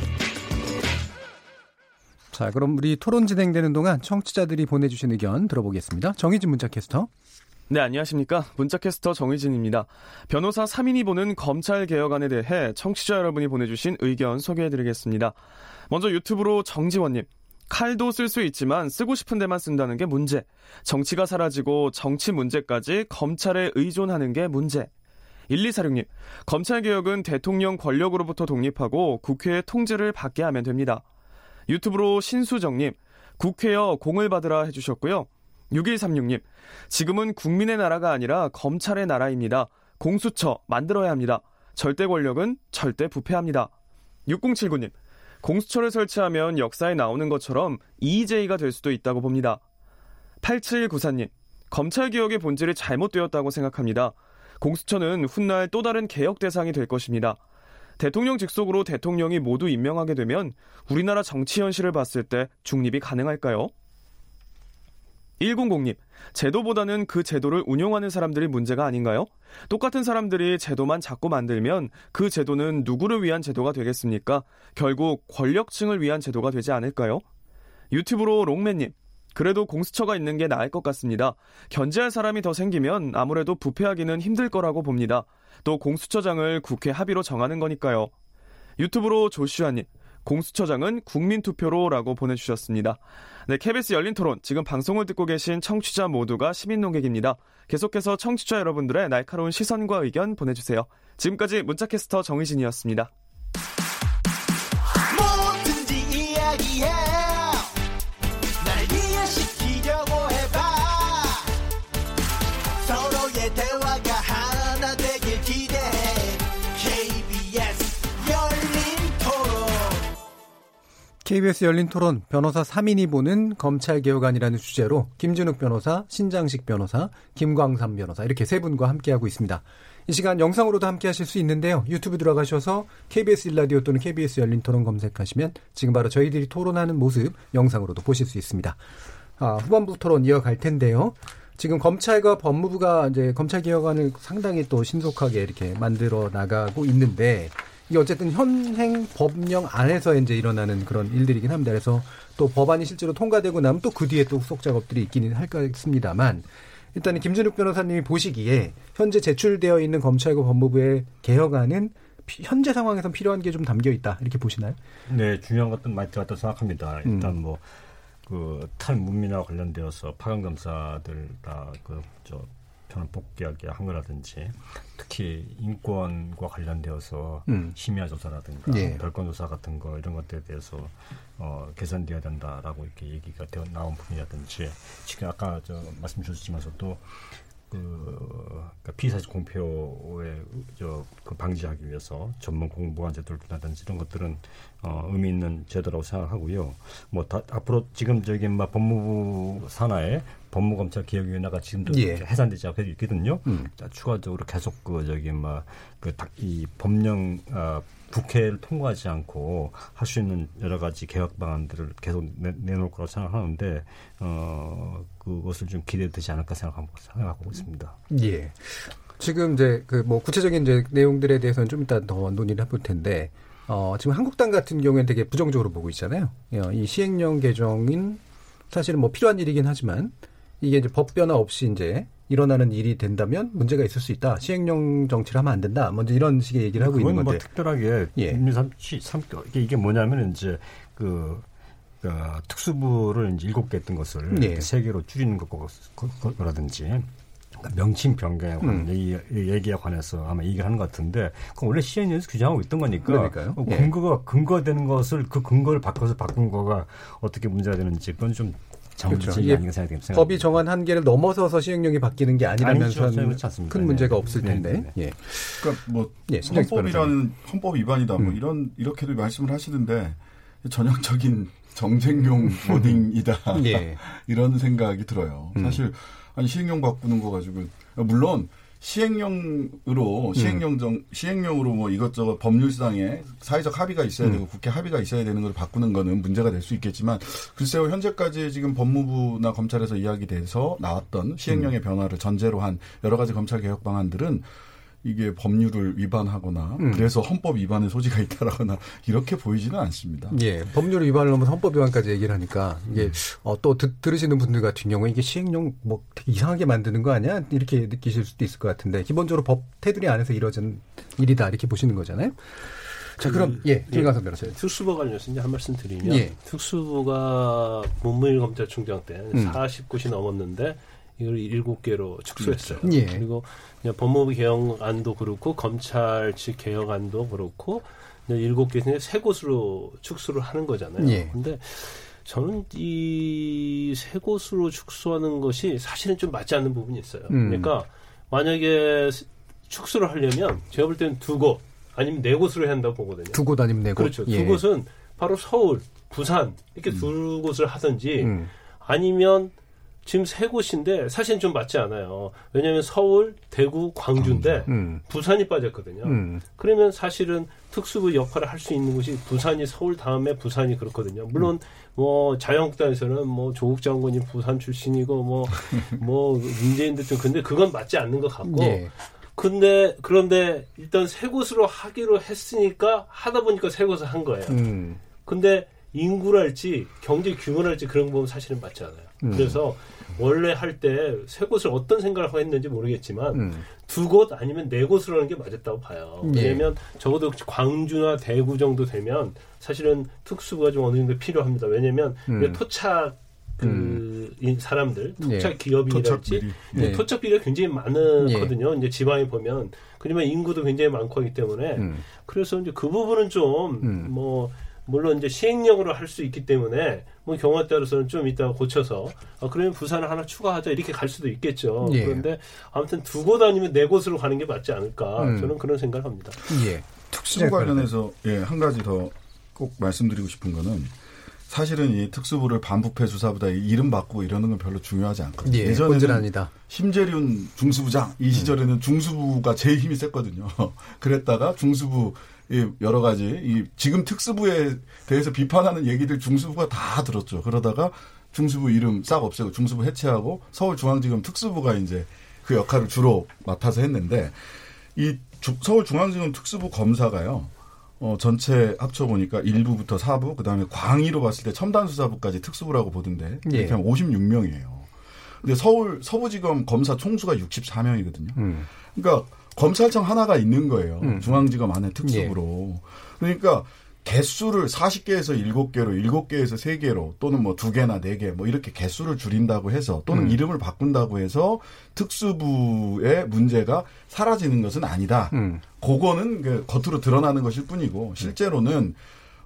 자, 그럼 우리 토론 진행되는 동안 청취자들이 보내주신 의견 들어보겠습니다. 정희진 문자 캐스터. 네, 안녕하십니까. 문자캐스터 정희진입니다. 변호사 3인이 보는 검찰 개혁안에 대해 청취자 여러분이 보내주신 의견 소개해드리겠습니다. 먼저 유튜브로 정지원님. 칼도 쓸 수 있지만 쓰고 싶은 데만 쓴다는 게 문제. 정치가 사라지고 정치 문제까지 검찰에 의존하는 게 문제. 1246님, 검찰개혁은 대통령 권력으로부터 독립하고 국회의 통제를 받게 하면 됩니다. 유튜브로 신수정님, 국회여 공을 받으라 해주셨고요. 6136님, 지금은 국민의 나라가 아니라 검찰의 나라입니다. 공수처 만들어야 합니다. 절대 권력은 절대 부패합니다. 6079님, 공수처를 설치하면 역사에 나오는 것처럼 EJ가 될 수도 있다고 봅니다. 8794님, 검찰 개혁의 본질이 잘못되었다고 생각합니다. 공수처는 훗날 또 다른 개혁 대상이 될 것입니다. 대통령 직속으로 대통령이 모두 임명하게 되면 우리나라 정치 현실을 봤을 때 중립이 가능할까요? 100님, 제도보다는 그 제도를 운영하는 사람들이 문제가 아닌가요? 똑같은 사람들이 제도만 자꾸 만들면 그 제도는 누구를 위한 제도가 되겠습니까? 결국 권력층을 위한 제도가 되지 않을까요? 유튜브로 롱맨님, 그래도 공수처가 있는 게 나을 것 같습니다. 견제할 사람이 더 생기면 아무래도 부패하기는 힘들 거라고 봅니다. 또 공수처장을 국회 합의로 정하는 거니까요. 유튜브로 조슈아님, 공수처장은 국민투표로라고 보내주셨습니다. 네, KBS 열린 토론. 지금 방송을 듣고 계신 청취자 모두가 시민 농객입니다. 계속해서 청취자 여러분들의 날카로운 시선과 의견 보내주세요. 지금까지 문자캐스터 정희진이었습니다. KBS 열린 토론 변호사 3인이 보는 검찰 개혁안이라는 주제로 김준욱 변호사, 신장식 변호사, 김광삼 변호사 이렇게 세 분과 함께하고 있습니다. 이 시간 영상으로도 함께 하실 수 있는데요. 유튜브 들어가셔서 KBS 일라디오 또는 KBS 열린 토론 검색하시면 지금 바로 저희들이 토론하는 모습 영상으로도 보실 수 있습니다. 아, 후반부 토론 이어갈 텐데요. 지금 검찰과 법무부가 이제 검찰 개혁안을 상당히 또 신속하게 이렇게 만들어 나가고 있는데 이게 어쨌든 현행 법령 안에서 이제 일어나는 그런 일들이긴 합니다. 그래서 또 법안이 실제로 통과되고 나면 또 그 뒤에 또 후속 작업들이 있기는 할 것같습니다만 일단은 김준욱 변호사님이 보시기에 현재 제출되어 있는 검찰과 법무부의 개혁안은 피, 현재 상황에선 필요한 게 좀 담겨 있다 이렇게 보시나요? 네, 중요한 것들은 많이 들어갔다고 생각합니다. 일단 음. 뭐그 탈문민화 관련되어서 파견 검사들 다그저 편을 복귀하게 한 거라든지 특히 인권과 관련되어서 음. 심야 조사라든가 예. 별건 조사 같은 거 이런 것들에 대해서 어, 개선되어야 된다라고 이렇게 얘기가 되어 나온 부분이라든지 지금 아까 저 말씀 주셨지만서도 그 그러니까 피사실 공표에 저그 방지하기 위해서 전문 공보관 제도라든지 이런 것들은 어, 의미 있는 제도라고 생각하고요. 뭐 다, 앞으로 지금 저기 막뭐 법무부 산하에 법무검찰 개혁위원회가 지금도 예. 해산되지 않고 있거든요. 음. 추가적으로 계속 그 저기 막그이 법령 어, 국회를 통과하지 않고 할 수 있는 여러 가지 개혁 방안들을 계속 내, 내놓을 거라고 생각하는데 어 그것을 좀 기대되지 않을까 생각하고, 생각하고 있습니다. 예. 지금 이제 그 뭐 구체적인 이제 내용들에 대해서는 좀 이따 더 논의를 해볼 텐데 어 지금 한국당 같은 경우에는 되게 부정적으로 보고 있잖아요. 어, 이 시행령 개정인 사실은 뭐 필요한 일이긴 하지만 이게 이제 법 변화 없이 이제 일어나는 일이 된다면 문제가 있을 수 있다. 시행령 정치를 하면 안 된다. 먼저 이런 식의 얘기를 하고 있는 뭐 건데. 뭐 특별하게 예. 이게 뭐냐면 이제 그, 그 특수부를 이제 일곱 개 했던 것을 예. 세 개로 줄이는 것, 거라든지 그러니까 명칭 변경에 관한 음. 얘기, 얘기에 관해서 아마 얘기를 하는 것 같은데 그건 원래 시행령에서 규정하고 있던 거니까 그러니까요. 예. 근거가 근거되는 것을 그 근거를 바꿔서 바꾼 거가 어떻게 문제가 되는지 그건 좀 그렇죠. 이게 법이 정한 한계를 넘어서서 시행령이 바뀌는 게 아니라면서 큰 문제가 네. 없을 텐데. 네. 네. 예. 그러니까 뭐 예, 헌법이라는 헌법 위반이다. 뭐 음. 이런 이렇게도 말씀을 하시는데 전형적인 정쟁용 워딩이다. 예. 이런 생각이 들어요. 음. 사실 아니 시행령 바꾸는 거 가지고 물론 시행령으로 시행령 정 시행령으로 뭐 이것저것 법률상에 사회적 합의가 있어야 음. 되고 국회 합의가 있어야 되는 걸 바꾸는 거는 문제가 될 수 있겠지만 글쎄요 현재까지 지금 법무부나 검찰에서 이야기돼서 나왔던 시행령의 음. 변화를 전제로 한 여러 가지 검찰 개혁 방안들은 이게 법률을 위반하거나 음. 그래서 헌법 위반의 소지가 있다라거나 이렇게 보이지는 않습니다. 예, 법률 위반을 넘어서 헌법 위반까지 얘기를 하니까 이게 음. 어, 또 듣, 들으시는 분들 같은 경우에 이게 시행령 뭐 되게 이상하게 만드는 거 아니야? 이렇게 느끼실 수도 있을 것 같은데 기본적으로 법 테두리 안에서 이루어진 일이다 이렇게 보시는 거잖아요. 자, 그, 럼 예, 김강선 변호사님. 특수부 관련해서 이제 한 말씀 드리면 예. 특수부가 문무일 검찰총장 때 음. 49시 넘었는데 이걸 일곱 개로 축소했어요. 예. 그리고 법무부 개혁안도 그렇고 검찰 측 개혁안도 그렇고 일곱 개 중에 세 곳으로 축소를 하는 거잖아요. 예. 근데 저는 이 세 곳으로 축소하는 것이 사실은 좀 맞지 않는 부분이 있어요. 음. 그러니까 만약에 축소를 하려면 제가 볼 때는 두 곳 아니면 네 곳으로 해야 한다고 보거든요. 두 곳 아니면 네 곳. 그렇죠. 예. 두 곳은 바로 서울, 부산 이렇게 음. 두 곳을 하든지 음. 아니면 지금 세 곳인데 사실은 좀 맞지 않아요. 왜냐하면 서울, 대구, 광주인데 음. 부산이 빠졌거든요. 음. 그러면 사실은 특수부 역할을 할 수 있는 곳이 부산이 서울 다음에 부산이 그렇거든요. 물론 음. 뭐 자유한국당에서는 뭐 조국 장관이 부산 출신이고 뭐뭐 뭐 문재인 대통령 근데 그건 맞지 않는 것 같고. 예. 근데 그런데 일단 세 곳으로 하기로 했으니까 하다 보니까 세 곳을 한 거예요. 음. 근데 인구랄지 경제 규모랄지 그런 거 보면 사실은 맞지 않아요. 음. 그래서 원래 할 때 세 곳을 어떤 생각을 했는지 모르겠지만 음. 두곳 아니면 네 곳으로 하는 게 맞았다고 봐요. 예. 왜냐하면 적어도 광주나 대구 정도 되면 사실은 특수부가 좀 어느 정도 필요합니다. 왜냐하면 음. 토착 그 음. 사람들 토착 예. 기업이랄지 예. 토착 비리가 굉장히 많거든요. 예. 이제 지방에 보면 그러면 인구도 굉장히 많고 하기 때문에 음. 그래서 이제 그 부분은 좀뭐 음. 물론 이제 시행령으로 할 수 있기 때문에 뭐 경우에 따라서는 좀 이따 고쳐서 어, 그러면 부산을 하나 추가하자 이렇게 갈 수도 있겠죠. 예. 그런데 아무튼 두곳 아니면 네 곳으로 가는 게 맞지 않을까 음. 저는 그런 생각을 합니다. 예. 특수 관련해서 예, 한 가지 더 꼭 말씀드리고 싶은 거는 사실은 이 특수부를 반부패 수사보다 이름 바꾸고 이러는 건 별로 중요하지 않거든요. 예, 본질 아니다. 심재륜 중수부장 이 시절에는 중수부가 제일 힘이 셌거든요. 그랬다가 중수부 이 여러 가지 이 지금 특수부에 대해서 비판하는 얘기들 중수부가 다 들었죠. 그러다가 중수부 이름 싹 없애고 중수부 해체하고 서울중앙지검 특수부가 이제 그 역할을 주로 맡아서 했는데 이 서울중앙지검 특수부 검사가요. 어, 전체 합쳐 보니까 1부부터 4부, 그 다음에 광의로 봤을 때 첨단 수사부까지 특수부라고 보던데, 예. 이렇게 하면 56명이에요. 근데 서울, 서부지검 검사 총수가 64명이거든요. 음. 그러니까 검찰청 하나가 있는 거예요. 음. 중앙지검 안에 특수부로. 그러니까 개수를 40개에서 7개로, 7개에서 3개로 또는 뭐 2개나 4개 뭐 이렇게 개수를 줄인다고 해서 또는 음. 이름을 바꾼다고 해서 특수부의 문제가 사라지는 것은 아니다. 음. 그거는 그 겉으로 드러나는 것일 뿐이고 실제로는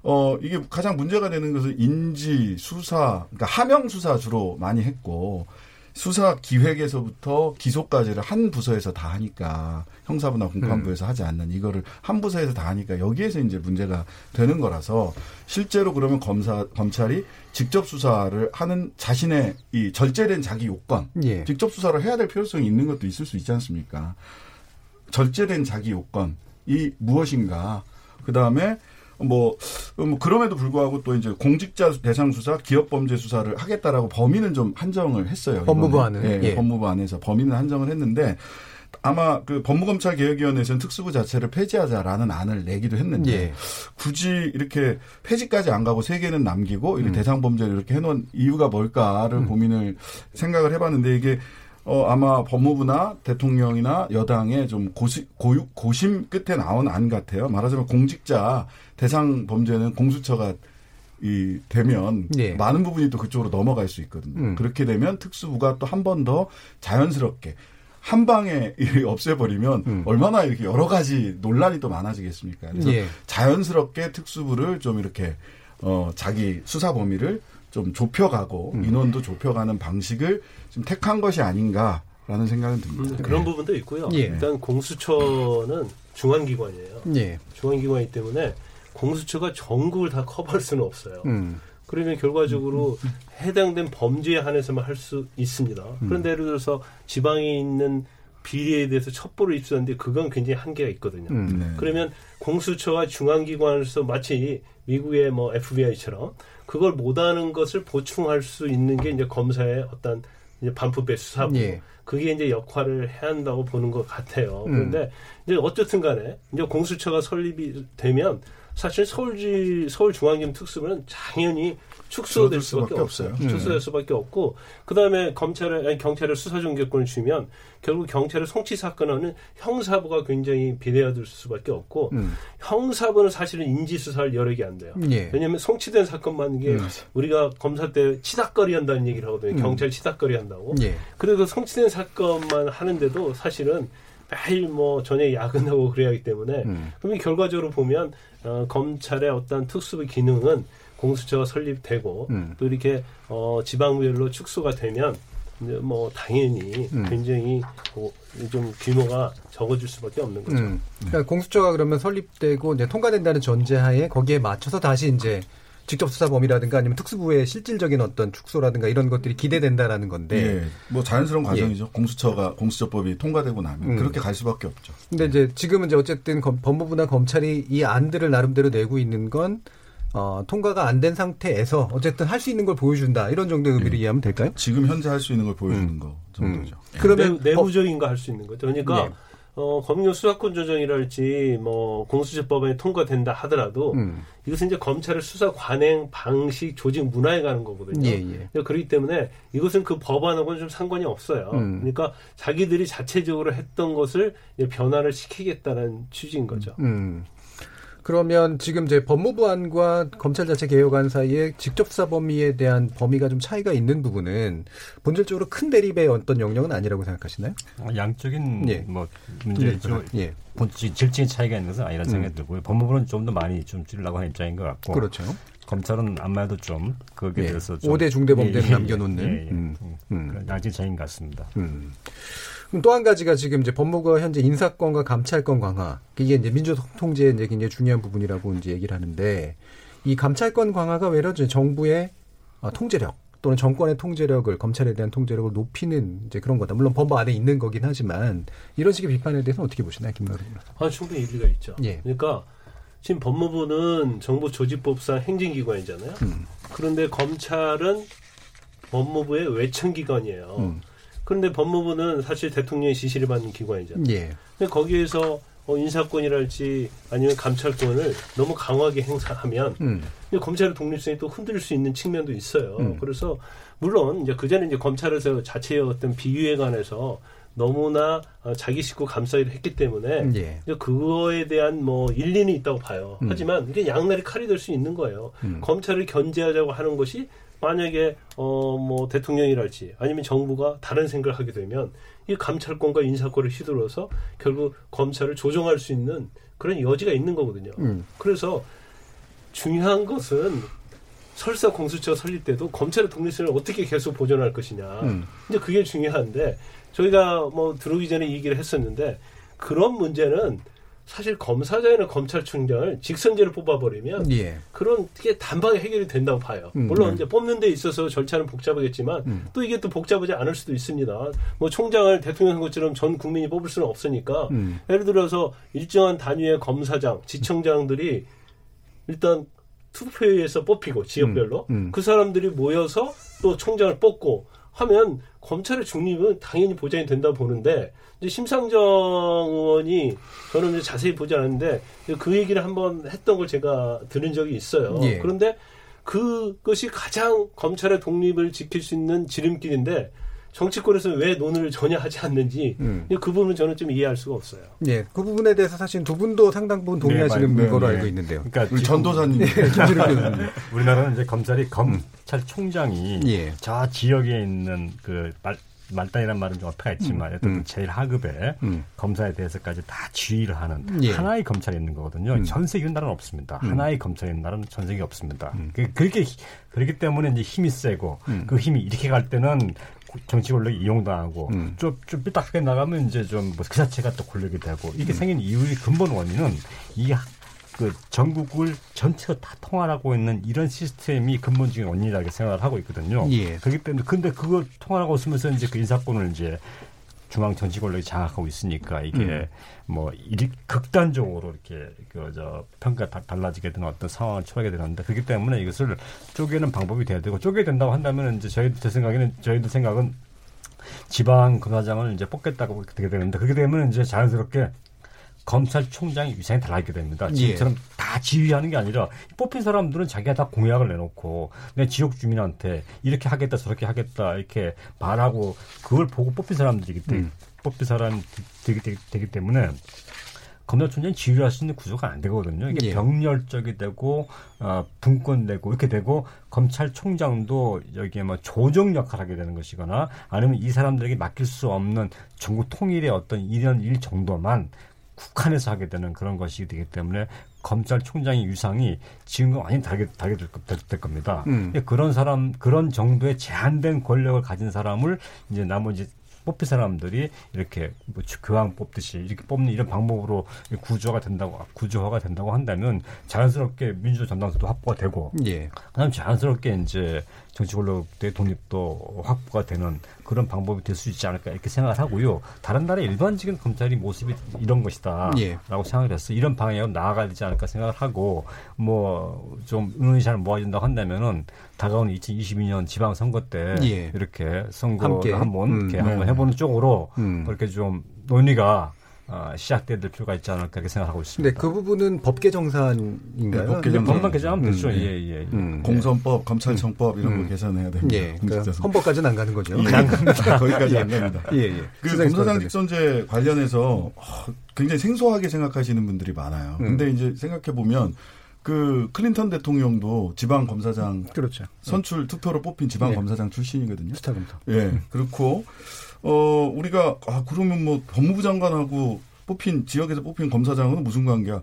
어 이게 가장 문제가 되는 것은 인지 수사 그러니까 하명 수사 주로 많이 했고 수사 기획에서부터 기소까지를 한 부서에서 다 하니까 형사부나 공판부에서 하지 않는 이거를 한 부서에서 다 하니까 여기에서 이제 문제가 되는 거라서 실제로 그러면 검사 검찰이 직접 수사를 하는 자신의 이 절제된 자기 요건 예. 직접 수사를 해야 될 필요성이 있는 것도 있을 수 있지 않습니까? 절제된 자기 요건이 무엇인가? 그 다음에 뭐, 뭐 그럼에도 불구하고 또 이제 공직자 대상 수사, 기업 범죄 수사를 하겠다라고 범위는 좀 한정을 했어요. 법무부 이번에. 안은? 예, 예. 법무부 안에서 범위는 한정을 했는데 아마 그 법무검찰 개혁위원회에서는 특수부 자체를 폐지하자라는 안을 내기도 했는데 예. 굳이 이렇게 폐지까지 안 가고 세 개는 남기고 음. 이렇게 대상 범죄를 이렇게 해놓은 이유가 뭘까를 고민을 생각을 해봤는데 이게 어 아마 법무부나 대통령이나 여당의 좀 고시, 고유, 고심 끝에 나온 안 같아요. 말하자면 공직자 대상 범죄는 공수처가 이 되면 예. 많은 부분이 또 그쪽으로 넘어갈 수 있거든요. 음. 그렇게 되면 특수부가 또 한 번 더 자연스럽게 한 방에 이 없애버리면 얼마나 이렇게 여러 가지 논란이 또 많아지겠습니까? 그래서 예. 자연스럽게 특수부를 좀 이렇게 어 자기 수사 범위를 좀 좁혀가고 음. 인원도 좁혀가는 방식을 좀 택한 것이 아닌가라는 생각은 듭니다. 음, 그런 부분도 있고요. 예. 일단 공수처는 중앙기관이에요. 예. 중앙기관이기 때문에 공수처가 전국을 다 커버할 수는 없어요. 음. 그러면 결과적으로 해당된 범죄에 한해서만 할 수 있습니다. 그런데 예를 들어서 지방에 있는 비리에 대해서 첩보를 입수하는데 그건 굉장히 한계가 있거든요. 음. 네. 그러면 공수처와 중앙기관에서 마치 미국의 뭐 FBI처럼 그걸 못하는 것을 보충할 수 있는 게 이제 검사의 어떤 이제 반부배 수사부 예. 그게 이제 역할을 해야 한다고 보는 것 같아요. 음. 그런데 이제 어쨌든 간에 이제 공수처가 설립이 되면 사실 서울지 서울중앙지검 특수부는 당연히 축소될 수밖에 수밖에 없어요. 없어요. 축소될 수밖에 없고 그다음에 검찰에 아니 경찰에 수사 중개권을 주면 결국 경찰의 송치 사건은 형사부가 굉장히 비대화될 수밖에 없고 음. 형사부는 사실은 인지 수사를 개안 돼요. 예. 왜냐하면 송치된 사건만 이게 음. 우리가 검사 때 치닥거리 한다는 얘기를 하거든요. 음. 경찰 치닥거리 한다고. 예. 그래도 송치된 사건만 하는데도 사실은 매일 뭐 저녁에 야근하고 그래야 하기 때문에 음. 그러면 결과적으로 보면 어, 검찰의 어떤 특수부 기능은 공수처가 설립되고 음. 또 이렇게 어, 지방별로 축소가 되면 이제 뭐 당연히 음. 굉장히 어, 좀 규모가 적어질 수밖에 없는 거죠. 음. 그러니까 공수처가 그러면 설립되고 이제 통과된다는 전제하에 거기에 맞춰서 다시 이제 직접 수사 범위라든가 아니면 특수부의 실질적인 어떤 축소라든가 이런 것들이 기대된다라는 건데. 예, 뭐 자연스러운 과정이죠. 공수처가 공수처법이 통과되고 나면 음. 그렇게 갈 수밖에 없죠. 근데 이제 지금은 이제 어쨌든 검- 법무부나 검찰이 이 안들을 나름대로 내고 있는 건 어, 통과가 안 된 상태에서 어쨌든 할 수 있는 걸 보여준다 이런 정도의 의미를 이해하면 될까요? 지금 현재 할 수 있는 걸 보여주는 거 정도죠. 음. 그러면 내, 부적인 거 할 수 있는 거죠. 그러니까 네. 어, 검경 수사권 조정이랄지 뭐 공수처법안이 통과된다 하더라도 음. 이것은 이제 검찰의 수사 관행 방식 조직 문화에 가는 거거든요. 예, 예. 그러니까 그렇기 때문에 이것은 그 법안하고는 좀 상관이 없어요. 음. 그러니까 자기들이 자체적으로 했던 것을 이제 변화를 시키겠다는 취지인 거죠. 음. 그러면 지금 이제 법무부안과 검찰 자체 개혁안 사이에 직접 수사 범위에 대한 범위가 좀 차이가 있는 부분은 본질적으로 큰 대립의 어떤 영역은 아니라고 생각하시나요? 어, 양적인 예. 뭐 문제 예. 예. 본 질적인 차이가 있는 것은 아니라는 음. 생각이 들고요. 법무부는 좀 더 많이 좀 줄이려고 하는 입장인 것 같고. 그렇죠. 검찰은 아마도 좀 거기에 예. 대해서 좀 5대 중대 범죄를 예, 예, 남겨놓는. 예, 예. 음. 음. 그런 양적인 차이인 것 같습니다. 음. 그럼 또 한 가지가 지금 이제 법무부가 현재 인사권과 감찰권 강화 이게 이제 민주 통제에 이제 굉장히 중요한 부분이라고 이제 얘기를 하는데 이 감찰권 강화가 외려 정부의 어, 통제력 또는 정권의 통제력을 검찰에 대한 통제력을 높이는 이제 그런 거다. 물론 법무 안에 있는 거긴 하지만 이런 식의 비판에 대해서는 어떻게 보시나요, 김노래 아, 충분히 일리가 있죠. 예. 그러니까 지금 법무부는 정부 조직법상 행정기관이잖아요. 음. 그런데 검찰은 법무부의 외청기관이에요. 음. 그런데 법무부는 사실 대통령의 지시를 받는 기관이잖아요. 예. 근데 거기에서 어, 인사권이랄지 아니면 감찰권을 너무 강하게 행사하면 음. 검찰의 독립성이 또 흔들릴 수 있는 측면도 있어요. 음. 그래서 물론 이제 그 전에 이제 검찰에서 자체의 어떤 비유에 관해서 너무나 어, 자기 식구 감싸기를 했기 때문에 예. 이제 그거에 대한 뭐 일리는 있다고 봐요. 음. 하지만 이게 양날의 칼이 될 수 있는 거예요. 음. 검찰을 견제하자고 하는 것이 만약에 어 뭐 대통령이랄지 아니면 정부가 다른 생각을 하게 되면 이 감찰권과 인사권을 휘둘러서 결국 검찰을 조정할 수 있는 그런 여지가 있는 거거든요. 음. 그래서 중요한 것은 설사 공수처 설립 때도 검찰의 독립성을 어떻게 계속 보존할 것이냐. 음. 이제 그게 중요한데 저희가 뭐 들어오기 전에 얘기를 했었는데 그런 문제는 사실 검사장이나 검찰총장을 직선제로 뽑아버리면 예. 그런 게 단방에 해결이 된다고 봐요. 음, 물론 네. 이제 뽑는 데 있어서 절차는 복잡하겠지만 음. 또 이게 또 복잡하지 않을 수도 있습니다. 뭐 총장을 대통령 선거처럼 전 국민이 뽑을 수는 없으니까 음. 예를 들어서 일정한 단위의 검사장, 지청장들이 일단 투표에서 뽑히고 지역별로 음, 음. 그 사람들이 모여서 또 총장을 뽑고 하면 검찰의 중립은 당연히 보장이 된다고 보는데 이제 심상정 의원이 저는 이제 자세히 보지 않았는데 그 얘기를 한번 했던 걸 제가 들은 적이 있어요. 예. 그런데 그것이 가장 검찰의 독립을 지킬 수 있는 지름길인데 정치권에서 왜 논의를 전혀 하지 않는지 음. 그 부분은 저는 좀 이해할 수가 없어요. 예, 그 부분에 대해서 사실 두 분도 상당 부분 동의하시는 네, 네, 거로 네. 알고 있는데요. 그러니까 우리 전도사님. 예, 김준욱 교수님. 우리나라는 이제 검찰이 검찰총장이 예. 저 지역에 있는 그 말, 말단이란 말은 좀 어폐가 있지만 어떤 음. 그 제일 하급의 음. 검사에 대해서까지 다 지휘를 하는 예. 하나의 검찰이 있는 거거든요. 음. 전 세계 나라는 없습니다. 음. 하나의 검찰이 있는 나라는 전 세계 없습니다. 음. 그, 그렇게 히- 그렇기 때문에 이제 힘이 세고 음. 그 힘이 이렇게 갈 때는 정치 권력이 이용당하고 음. 좀, 좀 삐딱하게 나가면 이제 좀뭐그 자체가 또 권력이 되고 이게 음. 생긴 이유의 근본 원인은 이 그 전국을 전체가 다 통할하고 있는 이런 시스템이 근본적인 원인이라고 생각을 하고 있거든요. 예. 그렇기 때문에 근데 그걸 통할하고 있으면서 이제 그 인사권을 이제 중앙 정치 권력이 장악하고 있으니까 이게 음. 뭐 이리 극단적으로 이렇게 그 저 평가 가 달라지게 되는 어떤 상황을 처하게 되는데 그렇기 때문에 이것을 쪼개는 방법이 돼야 되고 쪼개 된다고 한다면 이제 저희 제 생각에는 저희들 생각은 지방 검사장을 이제 뽑겠다고 되게 되는데 그렇게 되면 이제 자연스럽게 검찰총장의 위상이 달라지게 됩니다. 예. 지금처럼 다 지휘하는 게 아니라 뽑힌 사람들은 자기가 다 공약을 내놓고 내 지역 주민한테 이렇게 하겠다 저렇게 하겠다 이렇게 말하고 그걸 보고 뽑힌 사람들이기 때문에 음. 뽑힌 사람이 되기, 되기, 되기 때문에 검찰총장이 지휘할 수 있는 구조가 안 되거든요. 이게 예. 병렬적이 되고 어, 분권되고 이렇게 되고 검찰총장도 여기에 뭐 조정 역할을 하게 되는 것이거나 아니면 이 사람들에게 맡길 수 없는 전국 통일의 어떤 이런 일 정도만 국한에서 하게 되는 그런 것이 되기 때문에 검찰총장의 위상이 지금과 완전히 다르게, 다르게 될, 거- 될, 될 겁니다. 음. 그런 사람, 그런 정도의 제한된 권력을 가진 사람을 이제 나머지 뽑힌 사람들이 이렇게 뭐 주- 교황 뽑듯이 이렇게 뽑는 이런 방법으로 구조가 된다고 구조화가 된다고 한다면 자연스럽게 민주주의 전당수도 확보가 되고 예. 그다음 자연스럽게 이제 정치 권력의 독립도 확보가 되는 그런 방법이 될 수 있지 않을까 이렇게 생각을 하고요. 다른 나라의 일반적인 검찰이 모습이 이런 것이다라고 예. 생각을 했어요. 이런 방향으로 나아가야 되지 않을까 생각을 하고 뭐 좀 의논이 잘 모아진다고 한다면은 다가오는 2022년 지방 선거 때 예. 이렇게 선거를 함께. 한번 음, 이렇게 네. 한번 해보는 쪽으로 음. 그렇게 좀 논의가 어, 시작돼야 될 필요가 있지 않을까 이렇게 생각하고 있습니다. 근데 그 부분은 법 개정사인가요? 네, 법 개정. 법만 개정하면 되죠. 음, 예, 네. 예. 예. 음. 공선법, 검찰청법 이런 음. 거 개선해야 됩니다. 예. 그러니까. 헌법까지는 안 가는 거죠. 예. 거기까지 안 갑니다. 예, 예. 그 검사장. 직선제 관련해서 어, 굉장히 생소하게 생각하시는 분들이 많아요. 음. 근데 이제 생각해 보면 그 클린턴 대통령도 지방 검사장 그렇죠. 선출 투표로 뽑힌 지방 네. 검사장 출신이거든요. 스타 검사. 예, 그렇고 어 우리가 아 그러면 뭐 법무부 장관하고 뽑힌 지역에서 뽑힌 검사장은 무슨 관계야?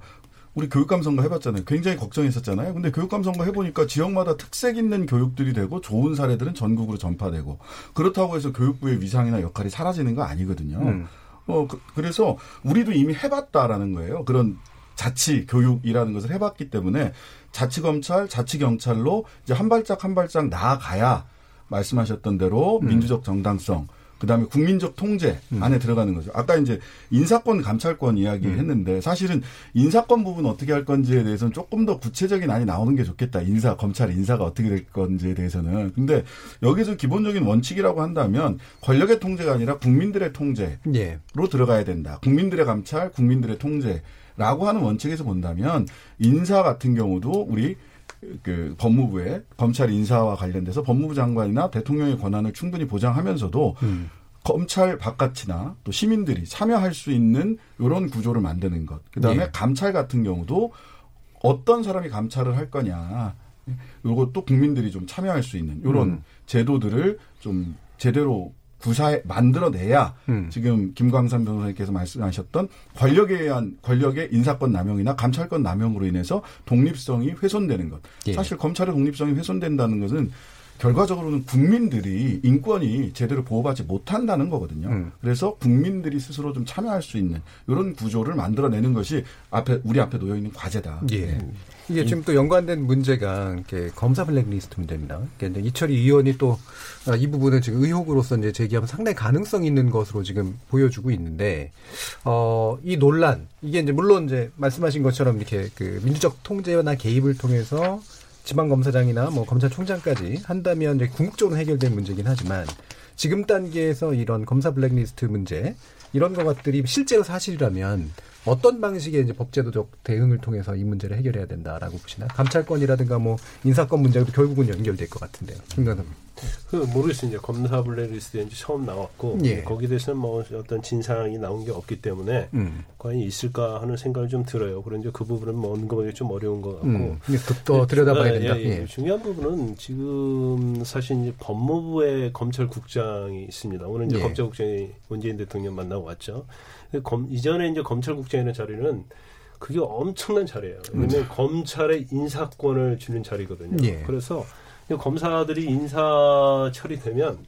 우리 교육감 선거 해봤잖아요. 굉장히 걱정했었잖아요. 근데 교육감 선거 해보니까 지역마다 특색 있는 교육들이 되고 좋은 사례들은 전국으로 전파되고 그렇다고 해서 교육부의 위상이나 역할이 사라지는 거 아니거든요. 음. 어 그, 래서 우리도 이미 해봤다라는 거예요. 그런 자치 교육이라는 것을 해봤기 때문에 자치 검찰, 자치 경찰로 이제 한 발짝 한 발짝 나아가야 말씀하셨던 대로 음. 민주적 정당성, 그다음에 국민적 통제 안에 들어가는 거죠. 아까 이제 인사권 감찰권 이야기했는데 사실은 인사권 부분 어떻게 할 건지에 대해서는 조금 더 구체적인 안이 나오는 게 좋겠다. 인사 검찰 인사가 어떻게 될 건지에 대해서는. 근데 여기서 기본적인 원칙이라고 한다면 권력의 통제가 아니라 국민들의 통제로 예. 들어가야 된다. 국민들의 감찰, 국민들의 통제 라고 하는 원칙에서 본다면 인사 같은 경우도 우리 그 법무부의 검찰 인사와 관련돼서 법무부 장관이나 대통령의 권한을 충분히 보장하면서도 음. 검찰 바깥이나 또 시민들이 참여할 수 있는 이런 구조를 만드는 것. 그다음에 예. 감찰 같은 경우도 어떤 사람이 감찰을 할 거냐. 요것도 국민들이 좀 참여할 수 있는 이런 음. 제도들을 좀 제대로 구사해 만들어내야 음. 지금 김광산 변호사님께서 말씀하셨던 권력에 의한 권력의 인사권 남용이나 감찰권 남용으로 인해서 독립성이 훼손되는 것. 예. 사실 검찰의 독립성이 훼손된다는 것은 결과적으로는 국민들이 인권이 제대로 보호받지 못한다는 거거든요. 음. 그래서 국민들이 스스로 좀 참여할 수 있는 이런 구조를 만들어내는 것이 앞에 우리 앞에 놓여 있는 과제다. 예. 네. 이게 지금 또 연관된 문제가 이렇게 검사 블랙리스트 문제입니다. 이철희 의원이 또 아, 이 부분을 지금 의혹으로서 이제 제기하면 상당히 가능성 있는 것으로 지금 보여주고 있는데 어, 이 논란 이게 이제 물론 이제 말씀하신 것처럼 이렇게 그 민주적 통제나 개입을 통해서 지방 검사장이나 뭐 검찰총장까지 한다면 이제 궁극적으로 해결된 문제긴 하지만 지금 단계에서 이런 검사 블랙리스트 문제 이런 것들이 실제로 사실이라면 어떤 방식의 이제 법제도적 대응을 통해서 이 문제를 해결해야 된다라고 보시나? 감찰권이라든가 뭐 인사권 문제도 결국은 연결될 것 같은데요. 김강삼. 그 모르겠어요. 이제 검사 블랙리스트에 이제 처음 나왔고 예. 거기에 대해서는 뭐 어떤 진상이 나온 게 없기 때문에 음. 과연 있을까 하는 생각을 좀 들어요. 그런데 그 부분은 뭐 언급하기 좀 어려운 것 같고. 음. 또 들여다봐야 예, 된다. 예, 예. 예. 중요한 부분은 지금 사실 이제 법무부의 검찰국장이 있습니다. 오늘 이제 예. 검찰국장이 문재인 대통령 만나고 왔죠. 근데 검, 이전에 이제 검찰국장이라는 자리는 그게 엄청난 자리예요. 왜냐하면 검찰의 인사권을 주는 자리거든요. 음. 예. 그래서 이 검사들이 인사 처리되면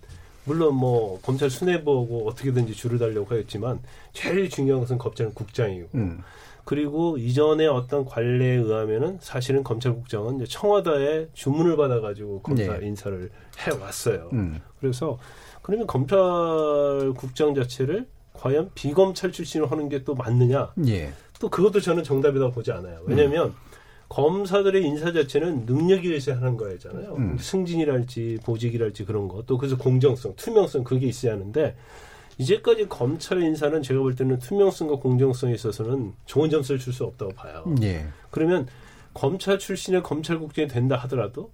물론 뭐 검찰 수뇌부하고 어떻게든지 줄을 달려고 하겠지만 제일 중요한 것은 검찰 국장이고 음. 그리고 이전에 어떤 관례에 의하면은 사실은 검찰국장은 이제 청와대에 주문을 받아가지고 검사 네. 인사를 해 왔어요. 음. 그래서 그러면 검찰국장 자체를 과연 비검찰 출신을 하는 게 또 맞느냐? 예. 또 그것도 저는 정답이라고 보지 않아요. 왜냐하면 검사들의 인사 자체는 능력이 있어야 하는 거잖아요. 음. 승진이랄지 보직이랄지 그런 거. 또 그래서 공정성, 투명성 그게 있어야 하는데 이제까지 검찰의 인사는 제가 볼 때는 투명성과 공정성에 있어서는 좋은 점수를 줄 수 없다고 봐요. 예. 그러면 검찰 출신의 검찰국장이 된다 하더라도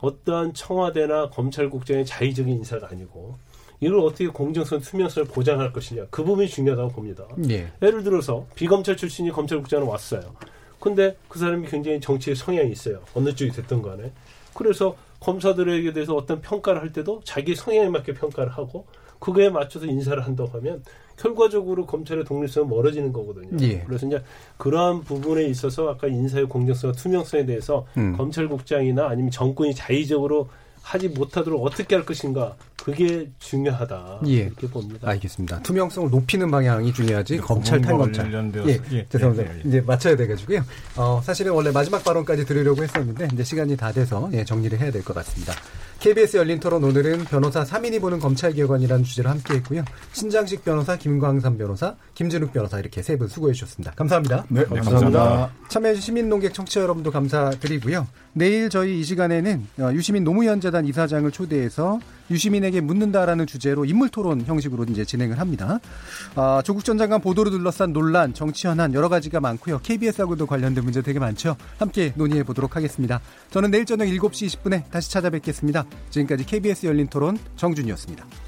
어떠한 청와대나 검찰국장의 자의적인 인사가 아니고 이걸 어떻게 공정성, 투명성을 보장할 것이냐 그 부분이 중요하다고 봅니다. 예. 예를 들어서 비검찰 출신이 검찰국장으로 왔어요. 근데 그 사람이 굉장히 정치의 성향이 있어요. 어느 쪽이 됐든 간에. 그래서 검사들에게 대해서 어떤 평가를 할 때도 자기 성향에 맞게 평가를 하고 그거에 맞춰서 인사를 한다고 하면 결과적으로 검찰의 독립성은 멀어지는 거거든요. 예. 그래서 이제 그러한 부분에 있어서 아까 인사의 공정성과 투명성에 대해서 음. 검찰국장이나 아니면 정권이 자의적으로 하지 못하도록 어떻게 할 것인가 그게 중요하다 예. 이렇게 봅니다. 알겠습니다. 투명성을 높이는 방향이 중요하지 검찰 탈검찰. 관련되어서- 예, 예, 죄송합니다. 예, 예, 예. 이제 맞춰야 돼가지고요. 어, 사실은 원래 마지막 발언까지 들으려고 했었는데 이제 시간이 다 돼서 예, 정리를 해야 될 것 같습니다. KBS 열린 토론 오늘은 변호사 3인이 보는 검찰개혁안이라는 주제로 함께했고요. 신장식 변호사, 김광삼 변호사, 김진욱 변호사 이렇게 세 분 수고해 주셨습니다. 감사합니다. 네, 감사합니다. 참여해주신 시민농객 청취자 여러분도 감사드리고요. 내일 저희 이 시간에는 어, 유시민 노무현재단 이사장을 초대해서 유시민에게 묻는다라는 주제로 인물 토론 형식으로 이제 진행을 합니다. 아, 조국 전 장관 보도로 둘러싼 논란, 정치 현안 여러 가지가 많고요. KBS하고도 관련된 문제 되게 많죠. 함께 논의해 보도록 하겠습니다. 저는 내일 저녁 7시 20분에 다시 찾아뵙겠습니다. 지금까지 KBS 열린 토론 정준이었습니다.